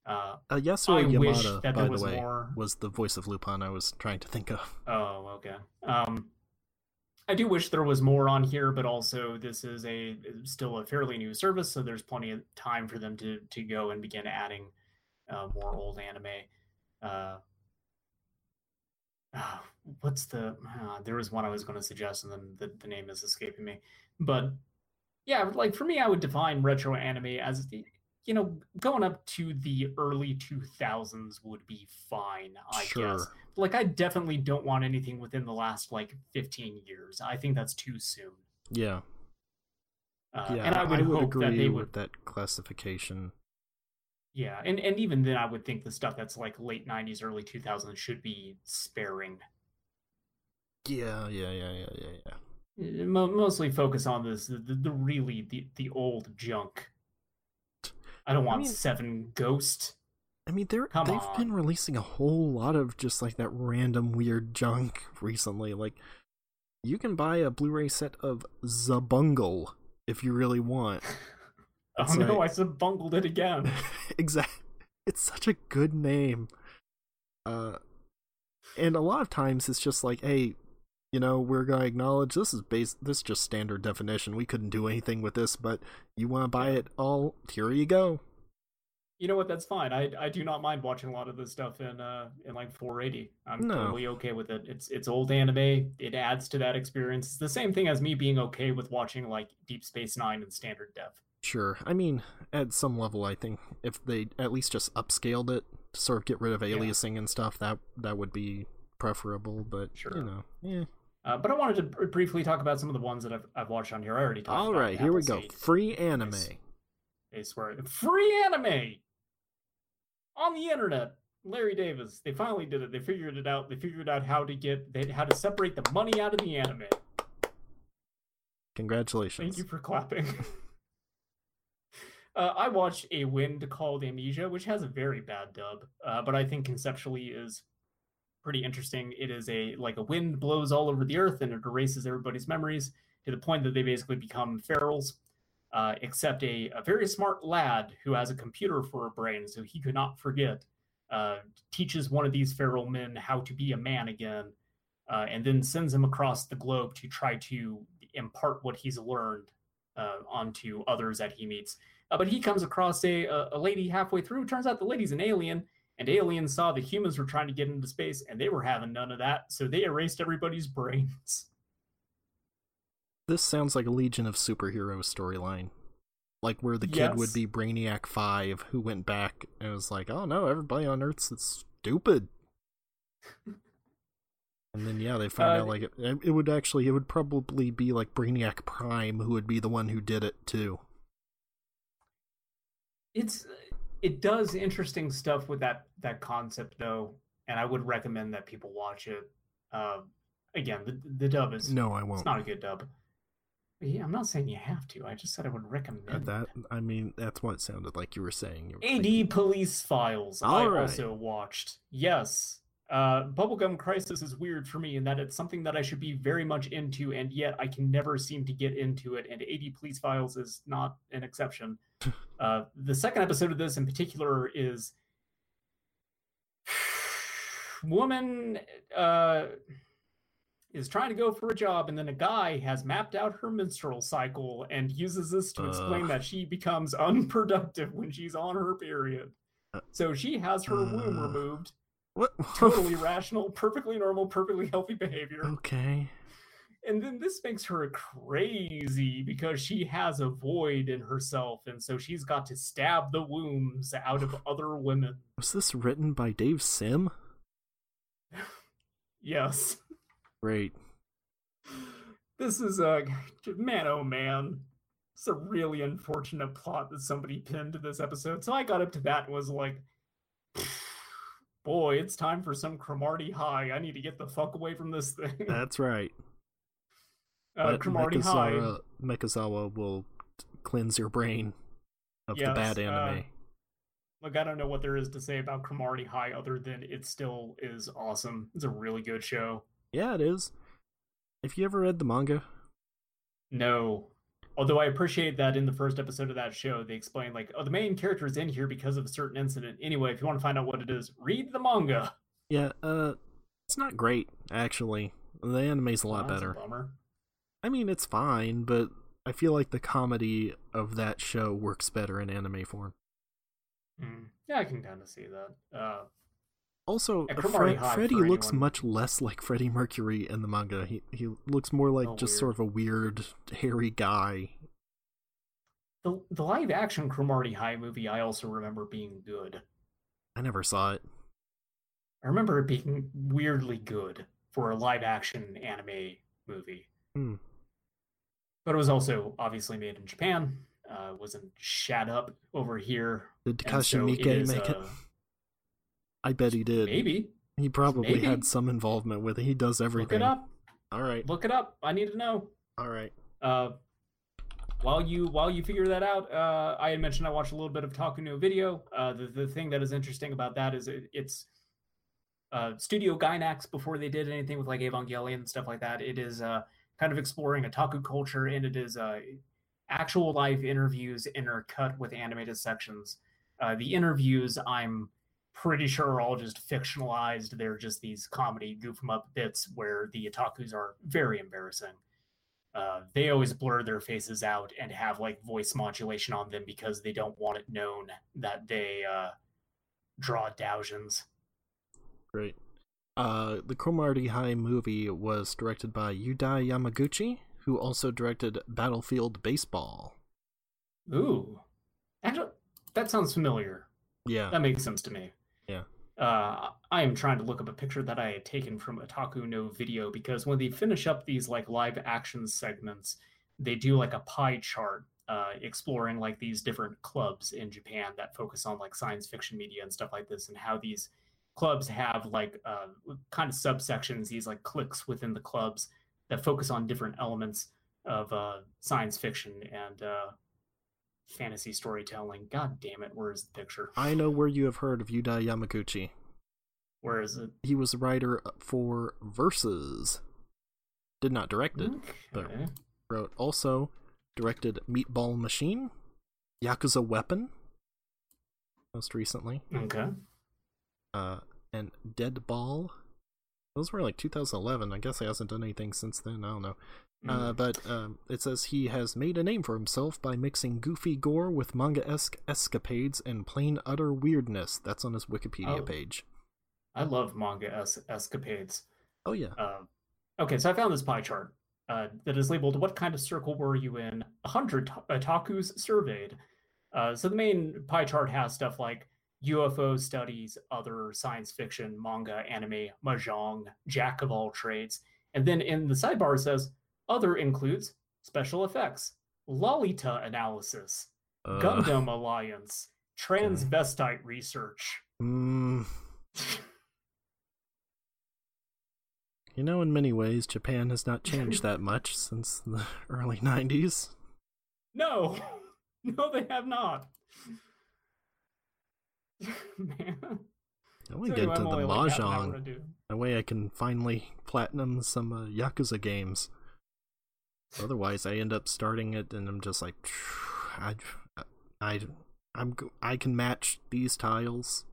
Uh, uh, Yasuo I wish that by there the was way, more. was the voice of Lupin I was trying to think of. Oh, okay. Um, I do wish there was more on here, but also this is a still a fairly new service, so there's plenty of time for them to to go and begin adding uh, more old anime. Uh, ah, what's the? Uh, there was one I was going to suggest, and then the, the name is escaping me. But yeah, like for me, I would define retro anime as the you know going up to the early 2000s would be fine. I guess sure. like I definitely don't want anything within the last like 15 years. I think that's too soon. Yeah. Uh, yeah, and I would, hope agree that they with that classification. yeah, and and even then, I would think the stuff that's like late 90s, early 2000s should be sparing. Yeah, yeah, yeah, yeah, yeah, yeah. Mostly focus on this the, the really the the old junk. I don't want mean- Seven Ghost. I mean, they're Come they've on. been releasing a whole lot of just like that random weird junk recently. Like, you can buy a Blu-ray set of Zabungle if you really want. Oh It's no, like- I sub bungled it again. exactly. It's such a good name. Uh, and a lot of times it's just like, hey, you know, we're gonna acknowledge this is base. This is just standard definition. We couldn't do anything with this, but you want to buy it all? Here you go. You know what? That's fine. I I do not mind watching a lot of this stuff in uh in like 480. I'm No. totally okay with it. It's it's old anime. It adds to that experience. It's the same thing as me being okay with watching like Deep Space Nine in standard def. Sure. I mean, at some level, I think if they at least just upscaled it to sort of get rid of Yeah. aliasing and stuff, that that would be preferable. But Sure. you know, yeah. Uh, but I wanted to br- briefly talk about some of the ones that I've I've watched on here. I already talked. All right, here we go. Seed. Free anime. Nice. I swear, free anime on the internet. Larry Davis. They finally did it. They figured it out. They figured out how to get they how to separate the money out of the anime. Congratulations. Thank you for clapping. uh, I watched A Wind Called Amnesia, which has a very bad dub, uh, but I think conceptually is pretty interesting. It is a like a wind blows all over the earth and it erases everybody's memories to the point that they basically become ferals. Uh, except a, a very smart lad who has a computer for a brain, so he could not forget. Uh, teaches one of these feral men how to be a man again, uh, and then sends him across the globe to try to impart what he's learned uh, onto others that he meets. Uh, but he comes across a, a a lady halfway through. Turns out the lady's an alien, and aliens saw the humans were trying to get into space, and they were having none of that. So they erased everybody's brains. This sounds like a Legion of Superhero storyline. Like where the kid would be Brainiac 5 who went back and was like, oh no, everybody on Earth's stupid. and then, yeah, they find Uh, out like it, it would actually, it would probably be like Brainiac Prime who would be the one who did it too. It's it does interesting stuff with that that concept though, and I would recommend that people watch it. Uh, again, the the dub is No, I won't. it's not a good dub. Yeah, I'm not saying you have to. I just said I would recommend Uh, that, I mean, that's what it sounded like you were saying. You were AD thinking- Police Files. I All right. also watched. Yes, Uh, Bubblegum Crisis is weird for me in that it's something that I should be very much into, and yet I can never seem to get into it. And AD Police Files is not an exception. Uh, the second episode of this in particular is woman uh, is trying to go for a job, and then a guy has mapped out her menstrual cycle and uses this to explain Ugh. that she becomes unproductive when she's on her period. Uh, So she has her womb uh, removed. What? Totally rational, perfectly normal, perfectly healthy behavior. okay. And then this makes her crazy because she has a void in herself, and so she's got to stab the wombs out of other women. Was this written by Dave Sim? Yes. Great. This is a man, oh man. It's a really unfortunate plot that somebody pinned to this episode. So I got up to that and was like, boy, it's time for some Cromartie High. I need to get the fuck away from this thing. That's right. Uh, Cromartie High. Mechazawa, will cleanse your brain of the Yes, bad uh, anime. Look, I don't know what there is to say about Cromartie High other than it still is awesome. It's a really good show. yeah, it is. Have you ever read the manga? No. Although I appreciate that in the first episode of that show, they explain, like, oh, the main character is in here because of a certain incident. Anyway, if you want to find out what it is, read the manga. Yeah, uh, it's not great, actually. The anime's a lot Oh, that's better. bummer. I mean, it's fine, but I feel like the comedy of that show works better in anime form. Hmm. Yeah, I can kind of see that. Uh, Also, uh, Fre- Freddy looks anyone- much less like Freddie Mercury in the manga. He he looks more like Oh, just weird. sort of a weird, hairy guy. the the live action Cromartie High movie, I also remember being good. I never saw it. I remember it being weirdly good for a live action anime movie. Hmm. But it was also obviously made in Japan. Uh, wasn't shat up over here. Did Takashi so Miike is, make it? uh, I bet he did. Maybe He probably Maybe. had some involvement with it. He does everything. look it up. All right. Look it up. I need to know. All right. Uh, while you while you figure that out, uh, I had mentioned I watched a little bit of Otaku no Video. Uh, the the thing that is interesting about that is it, it's uh, Studio Gainax before they did anything with like Evangelion and stuff like that. It is uh, kind of exploring otaku culture, and it is uh, actual live interviews intercut with animated sections. Uh, the interviews, I'm pretty sure, are all just fictionalized. They're just these comedy goof 'em up bits where the otakus are very embarrassing. Uh, they always blur their faces out and have like voice modulation on them because they don't want it known that they uh, draw Doujins. Great. Uh, the Cromartie High movie was directed by Yudai Yamaguchi, who also directed Battlefield Baseball. Ooh, actually, that sounds familiar. Yeah. That makes sense to me. Yeah. Uh, I am trying to look up a picture that I had taken from Otaku no Video because when they finish up these like live action segments, they do like a pie chart uh, exploring like these different clubs in Japan that focus on like science fiction media and stuff like this, and how these clubs have like uh, kind of subsections, these like cliques within the clubs that focus on different elements of uh, science fiction and uh, fantasy storytelling. God damn it, where is the picture? I know where you have heard of Yudai Yamaguchi. Where is it? He was a writer for Versus. Did not direct it, but wrote also directed Meatball Machine, Yakuza Weapon, most recently, Okay. Uh, and Dead Ball. Those were like 2011. I guess he hasn't done anything since then. I don't know. Uh, Mm. but um, it says he has made a name for himself by mixing goofy gore with manga esque escapades and plain utter weirdness. That's on his Wikipedia Oh. page. I love manga es- escapades. Oh, yeah. Uh, okay, so I found this pie chart uh, that is labeled "What kind of circle were you in?" A hundred ta- otakus surveyed. Uh, so the main pie chart has stuff like UFO studies, other science fiction, manga, anime, mahjong, jack of all trades, and then in the sidebar it says other includes special effects, Lolita analysis, Uh, Gundam Alliance, transvestite research. mm, you know, in many ways, Japan has not changed that much since the early 90s. No, no, they have not. Man, I want to get into the only like half an hour mahjong. That way I can finally platinum some uh, Yakuza games. Otherwise, I end up starting it and I'm just like, I, I, I'm, I can match these tiles.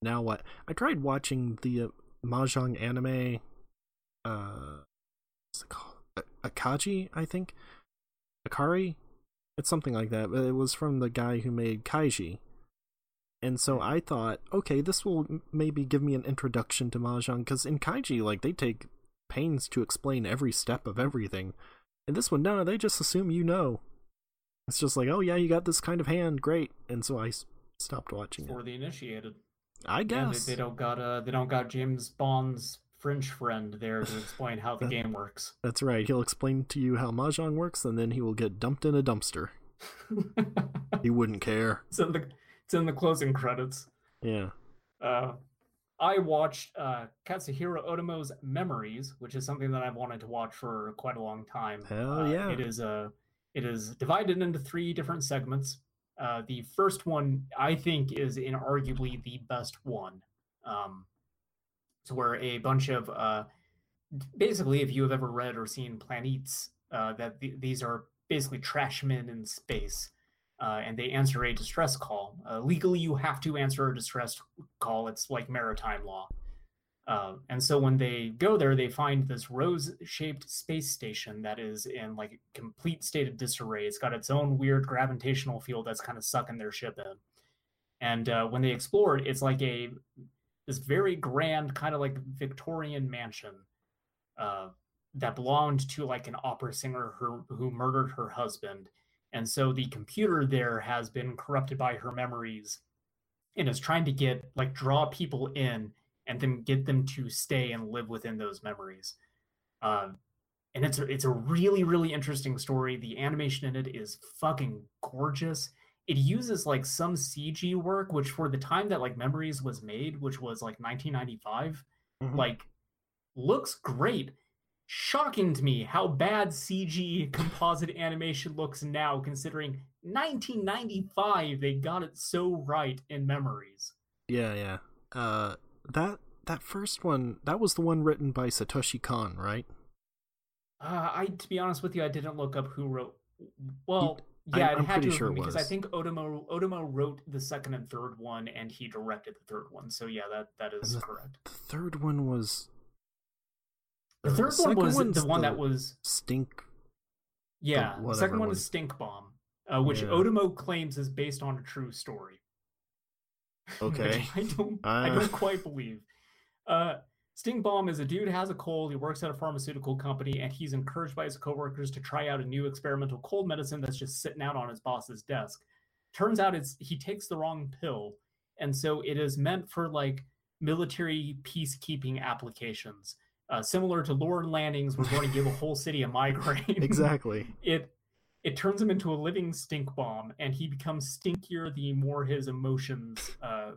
Now what? I tried watching the uh, mahjong anime. Uh, what's it called? A- Akaji, I think. Akari, it's something like that. But it was from the guy who made Kaiji. And so I thought, okay, this will maybe give me an introduction to mahjong because in Kaiji, like they take pains to explain every step of everything. And this one, no, they just assume you know. It's just like, oh yeah, you got this kind of hand, great. And so I s- stopped watching for it. the initiated. I Yeah, guess. they, they don't got uh they don't got James Bond's French friend there to explain how the game works. That's right. He'll explain to you how mahjong works, and then he will get dumped in a dumpster. He wouldn't care. in the it's in the closing credits. Yeah. Uh, I watched uh, Katsuhiro Otomo's Memories, which is something that I've wanted to watch for quite a long time. Hell Uh, yeah. It is a it is divided into three different segments. Uh, the first one I think is inarguably the best one. Um, it's where a bunch of uh, basically, if you have ever read or seen Planetes, uh, that th- these are basically trash men in space, uh, and they answer a distress call. Uh, legally, you have to answer a distress call. It's like maritime law. Uh, and so when they go there, they find this rose-shaped space station that is in like a complete state of disarray. It's got its own weird gravitational field that's kind of sucking their ship in. And uh, when they explore it, it's like a this very grand kind of like Victorian mansion uh, that belonged to like an opera singer who, who murdered her husband. And so the computer there has been corrupted by her memories and is trying to get like draw people in and then get them to stay and live within those memories. Um, and it's a, it's a really really interesting story. The animation in it is fucking gorgeous. It uses like some CG work, which for the time that like Memories was made, which was like 1995, Mhm. like looks great. Shocking to me how bad CG composite animation looks now, considering 1995 they got it so right in Memories. Yeah, yeah. Uh, that that first one, that was the one written by Satoshi Kon, right? Uh, I, to be honest with you, I didn't look up who wrote. Well, yeah, I'm it had pretty to sure it because I think Otomo Otomo wrote the second and third one, and he directed the third one. So yeah, that that is the- correct. The third one was The third one was the one that was Stink. yeah. The second one one. is Stink Bomb, uh, which Yeah. Otomo claims is based on a true story. Which Okay. I don't I Uh. don't quite believe. Uh Stink Bomb is a dude has a cold. He works at a pharmaceutical company, and he's encouraged by his coworkers to try out a new experimental cold medicine that's just sitting out on his boss's desk. Turns out it's he takes the wrong pill, and so it is meant for like military peacekeeping applications. Uh, similar to Lorne Lannings, we're going to give a whole city a migraine. Exactly. it it turns him into a living stink bomb and he becomes stinkier the more his emotions uh,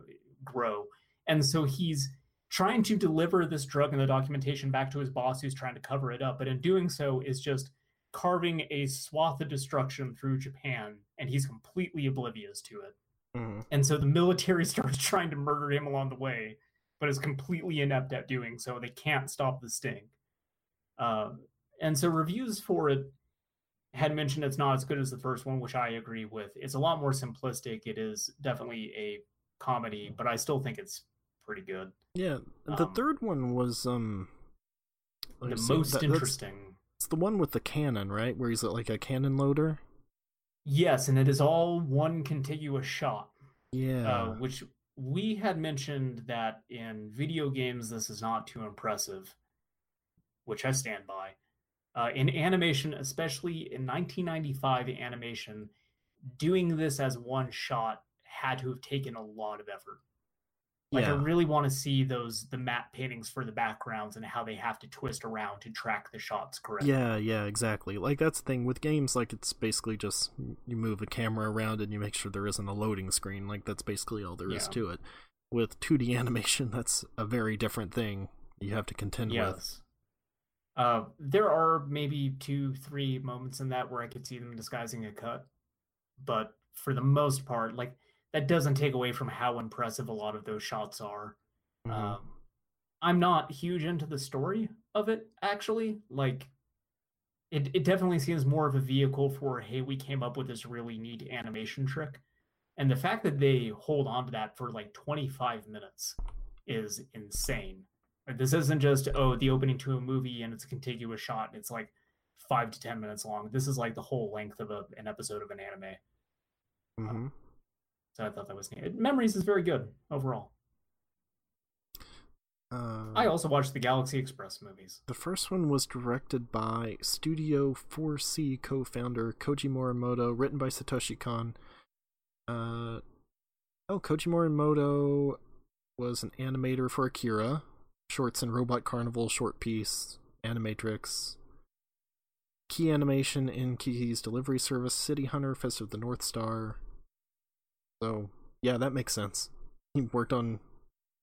grow and so he's trying to deliver this drug and the documentation back to his boss who's trying to cover it up but in doing so is just carving a swath of destruction through japan and he's completely oblivious to it Mhm. and so the military starts trying to murder him along the way but is completely inept at doing so they can't stop the sting uh, and so reviews for it had mentioned it's not as good as the first one, which I agree with. It's a lot more simplistic. It is definitely a comedy, but I still think it's pretty good. Yeah, the Um, third one was um. the see, most that- interesting. It's the one with the cannon, right? Where he's like a cannon loader. Yes, and it is all one contiguous shot, Yeah. uh, which we had mentioned that in video games this is not too impressive, which I stand by. Uh, in animation, especially in 1995 animation, doing this as one shot had to have taken a lot of effort. Like I really want to see those the matte paintings for the backgrounds and how they have to twist around to track the shots correctly. Yeah, yeah, exactly. Like that's the thing with games. Like it's basically just you move a camera around and you make sure there isn't a loading screen. Like that's basically all there is Yeah. to it. With 2D animation, that's a very different thing you have to contend with. Yes. Uh, there are maybe two, three moments in that where I could see them disguising a cut, but for the most part, like that doesn't take away from how impressive a lot of those shots are. Mhm. Um, I'm not huge into the story of it, actually. Like, it, it definitely seems more of a vehicle for, hey, we came up with this really neat animation trick. And the fact that they hold on to that for like 25 minutes is insane. Like, this isn't just, oh, the opening to a movie and it's a contiguous shot. It's like five to 10 minutes long. This is like the whole length of a, an episode of an anime. Mhm. So I thought that was neat. Memories is very good overall. Uh, I also watched the Galaxy Express movies. The first one was directed by Studio 4C co founder Koji Morimoto, written by Satoshi Kon. Uh, oh, Koji Morimoto was an animator for Akira, Shorts and Robot Carnival, Short Piece, Animatrix, Key Animation in Kiki's Delivery Service, City Hunter, Fist of the North Star. So, yeah, that makes sense. He worked on,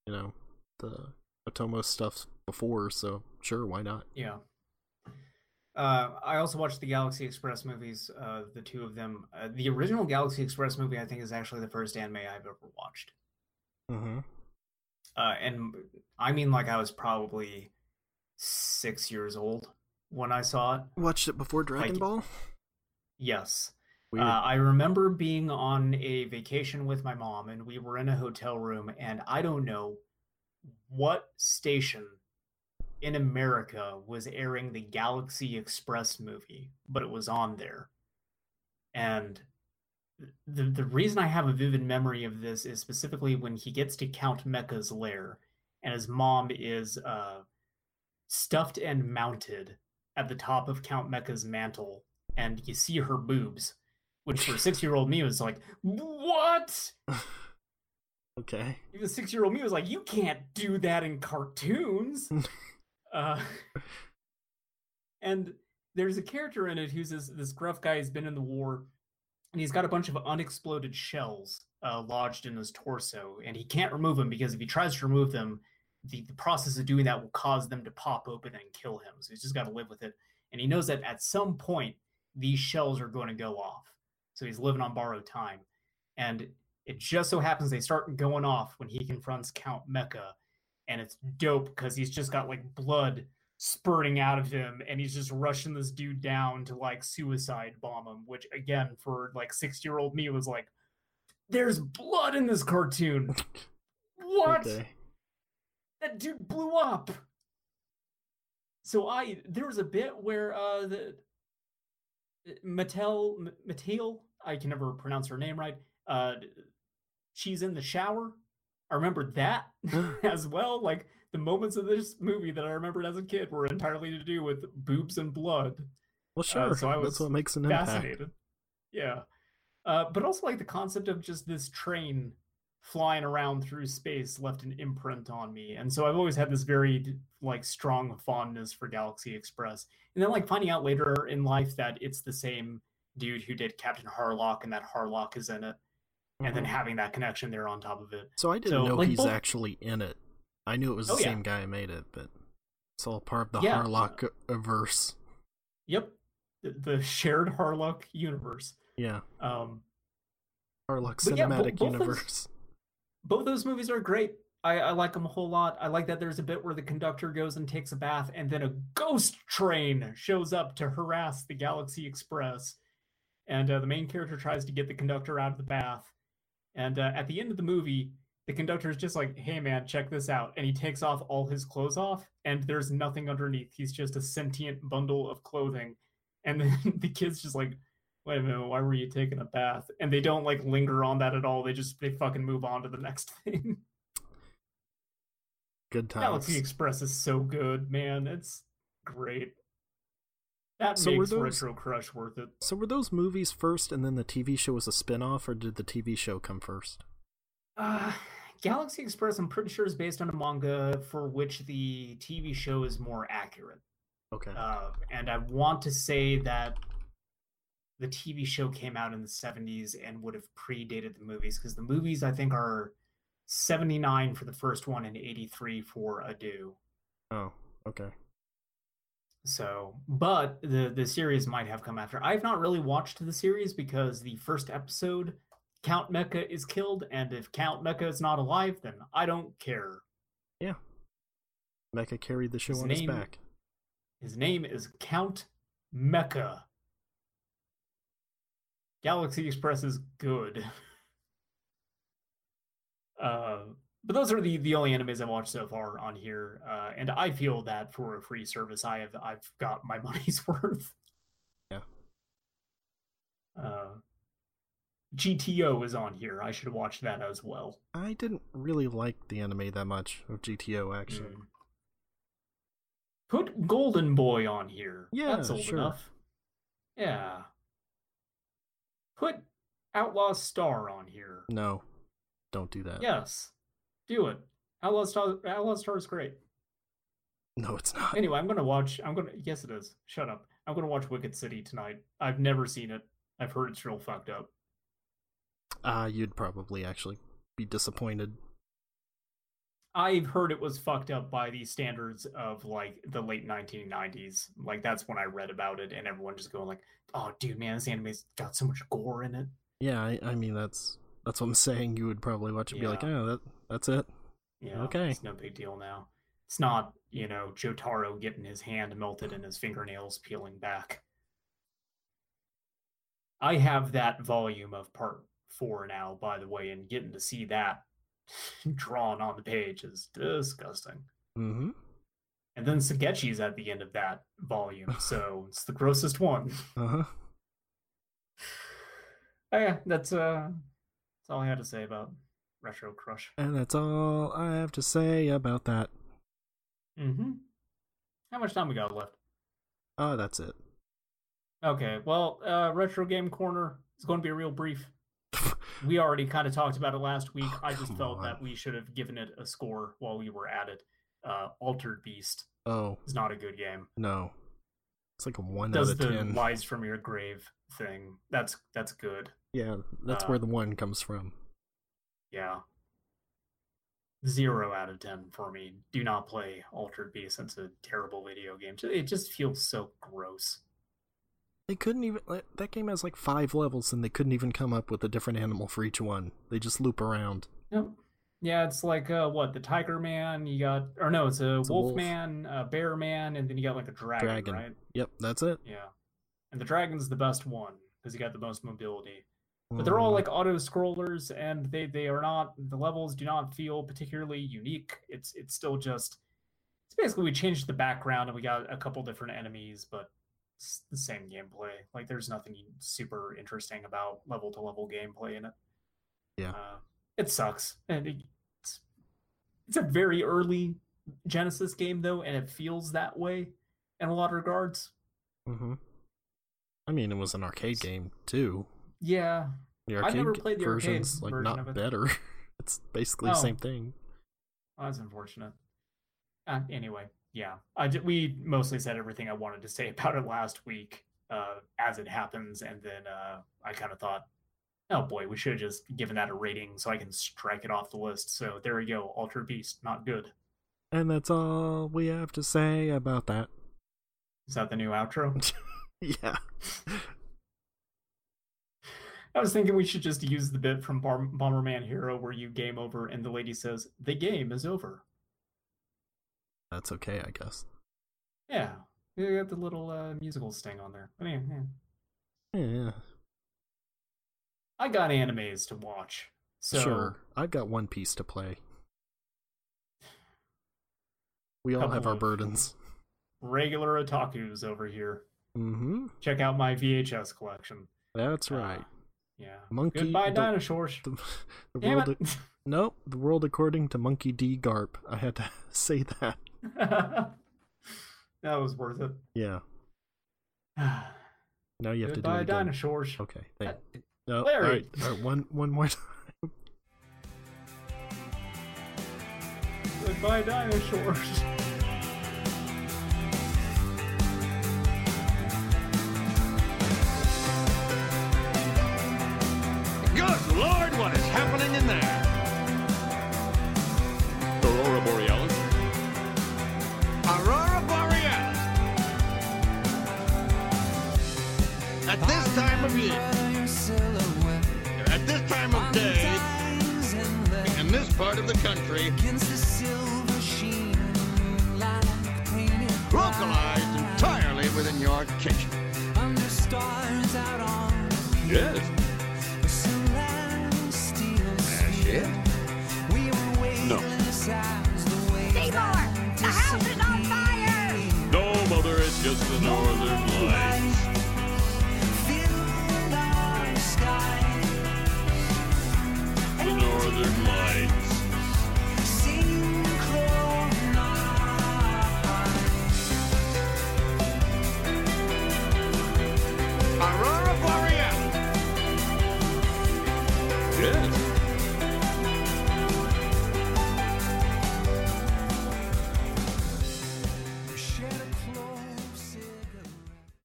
you know, the Otomo stuff before, so sure, why not? Yeah. Uh, I also watched the Galaxy Express movies, uh, the two of them. Uh, the original Galaxy Express movie, I think, is actually the first anime I've ever watched. Mm-hmm. Uh, and I mean, like, I was probably six years old when I saw it. Watched it before Dragon Like- Ball? Yes. Uh, I remember being on a vacation with my mom, and we were in a hotel room, and I don't know what station in America was airing the Galaxy Express movie, but it was on there. And the the reason I have a vivid memory of this is specifically when he gets to Count Mecca's lair, and his mom is uh, stuffed and mounted at the top of Count Mecca's mantle, and you see her boobs, which for six year old me was like, what? okay. Even six year old me was like, you can't do that in cartoons. uh, and there's a character in it who's this, this gruff guy who's been in the war, and he's got a bunch of unexploded shells uh, lodged in his torso, and he can't remove them because if he tries to remove them, the, the process of doing that will cause them to pop open and kill him. So he's just got to live with it. And he knows that at some point, these shells are going to go off. So he's living on borrowed time. And it just so happens they start going off when he confronts Count Mecca. And it's dope because he's just got like blood spurting out of him and he's just rushing this dude down to like suicide bomb him, which again, for like six year old me was like, there's blood in this cartoon. What? Okay. that dude blew up. So I there was a bit where uh the Mattel M- Mattel I can never pronounce her name right. Uh she's in the shower. I remember that as well. Like the moments of this movie that I remembered as a kid were entirely to do with boobs and blood. Well, sure. so I was That's what makes an impact. Fascinated. Yeah. Uh, but also like the concept of just this train flying around through space left an imprint on me. And so I've always had this very like strong fondness for Galaxy Express. And then like finding out later in life that it's the same dude who did Captain Harlock and that Harlock is in it. And then Mhm. having that connection there on top of it. So I didn't so, know like, he's both- actually in it. I knew it was the Oh, yeah. same guy who made it, but it's all part of the Yeah. Harlock verse. Yep. The, the shared Harlock universe. Yeah, Um Harlock yeah, bo- cinematic those- universe. Both those movies are great. I, I like them a whole lot. I like that there's a bit where the conductor goes and takes a bath, and then a ghost train shows up to harass the Galaxy Express. And uh, the main character tries to get the conductor out of the bath. And uh, at the end of the movie, the conductor is just like, hey man, check this out. And he takes off all his clothes off, and there's nothing underneath. He's just a sentient bundle of clothing. And then the kid's just like, wait a minute, why were you taking a bath? And they don't like linger on that at all. They just they fucking move on to the next thing. Good times. Galaxy Express is so good, man. It's great. That So makes those- Retro Crush worth it. So were those movies first, and then the TV show was a spin-off, or did the TV show come first? Uh, Galaxy Express, I'm pretty sure, is based on a manga for which the TV show is more accurate. Okay. Uh, and I want to say that the TV show came out in the 70s and would have predated the movies because the movies, I think, are 79 for the first one and 83 for Ado. oh, okay. So, but the the series might have come after. I've not really watched the series because the first episode Count Mecca is killed, and if Count Mecca is not alive, then I don't care. Yeah. Mecca carried the show His on his back. His name is Count Mecha. Galaxy Express is good. Uh, but those are the, the only animes I've watched so far on here, uh, and I feel that for a free service, I have I've got my money's worth. Yeah. Uh, GTO is on here. I should watch that as well. I didn't really like the anime that much of GTO actually. Mm. Put Golden Boy on here. Yeah, that's old sure. enough. Yeah. Put Outlaw Star on here. No, don't do that. Yes, do it. Outlaw Star. Outlaw Star is great. No, it's not. Anyway, I'm gonna watch. I'm gonna. Yes, it is. Shut up. I'm gonna watch Wicked City tonight. I've never seen it. I've heard it's real fucked up. Uh, you'd probably actually be disappointed. I've heard it was fucked up by the standards of like the late 1990s. Like that's when I read about it, and everyone just going like, "Oh, dude, man, this anime's got so much gore in it." Yeah, I, I mean that's that's what I'm saying. You would probably watch it and be like, oh, that that's it. Yeah, Okay. it's no big deal now. It's not, you know, Jotaro getting his hand melted and his fingernails peeling back. I have that volume of part four now, by the way, and getting to see that drawn on the page is disgusting. Mm-hmm. And then Shigechi's at the end of that volume, so it's the grossest one. Uh huh. Oh, yeah, that's uh, that's all I had to say about Retro Crush. And that's all I have to say about that. Mm-hmm. How much time we got left? Uh, that's it. Okay, well, uh, Retro Game Corner is going to be a real brief. We already kind of talked about it last week. Oh, I just felt on. that we should have given it a score while we were at it. Uh, Altered Beast Oh is not a good game. no, it's like a one Does out of the ten. Lies from Your Grave thing. That's that's good. Yeah, that's uh, where the one comes from. Yeah. Zero out of ten for me. Do not play Altered Beast. It's a terrible video game. It just feels so gross. They couldn't even. like, That game has like five levels, and they couldn't even come up with a different animal for each one. They just loop around. Yep. Yeah, it's like uh, what the Tiger Man. You got, or no, it's a It's a Wolf, wolf. Man, a Bear Man, and then you got like a dragon, Dragon. right? Yep, that's it. Yeah, and the dragon's the best one because you got the most mobility. But they're all Mm, like auto scrollers, and they they are not. The levels do not feel particularly unique. It's it's still just. It's basically we changed the background and we got a couple different enemies, but the same gameplay. Like there's nothing super interesting about level to level gameplay in it. Yeah. Uh, it sucks, and it's it's a very early Genesis game though, and it feels that way in a lot of regards. mhm. I mean, it was an arcade game too. Yeah, The I've arcade never played the arcade version's like version not it. better. it's basically the Oh. same thing. That's unfortunate. Uh, anyway, yeah, I ju- we mostly said everything I wanted to say about it last week, uh, as it happens, and then uh, I kind of thought, oh boy, we should have just given that a rating so I can strike it off the list. So there we go, Altered Beast, not good. And that's all we have to say about that. Is that the new outro? yeah. I was thinking we should just use the bit from Bomberman Hero where you game over and the lady says, the game is over. That's okay, I guess. Yeah, you got the little uh, musical sting on there. But anyway, yeah. Yeah. I got animes to watch. So Sure. I've got One Piece to play. We all have our burdens. regular otakus over here. Mm-hmm. Check out my VHS collection. That's Uh, right. Yeah. Monkey Goodbye, the- dinosaurs. The, the Damn world. it. Nope. The world according to Monkey D. Garp. I had to say that. that was worth it. Yeah. Now you have to do Goodbye, it again. dinosaurs. Okay. Thank. Uh, No. Larry. right. All right. One. One more time. Goodbye, dinosaurs. Good Lord, what is happening in there? time of year, at this time of day, in this part of the country, localized entirely within your kitchen. Yes. That's it. No. Seymour! The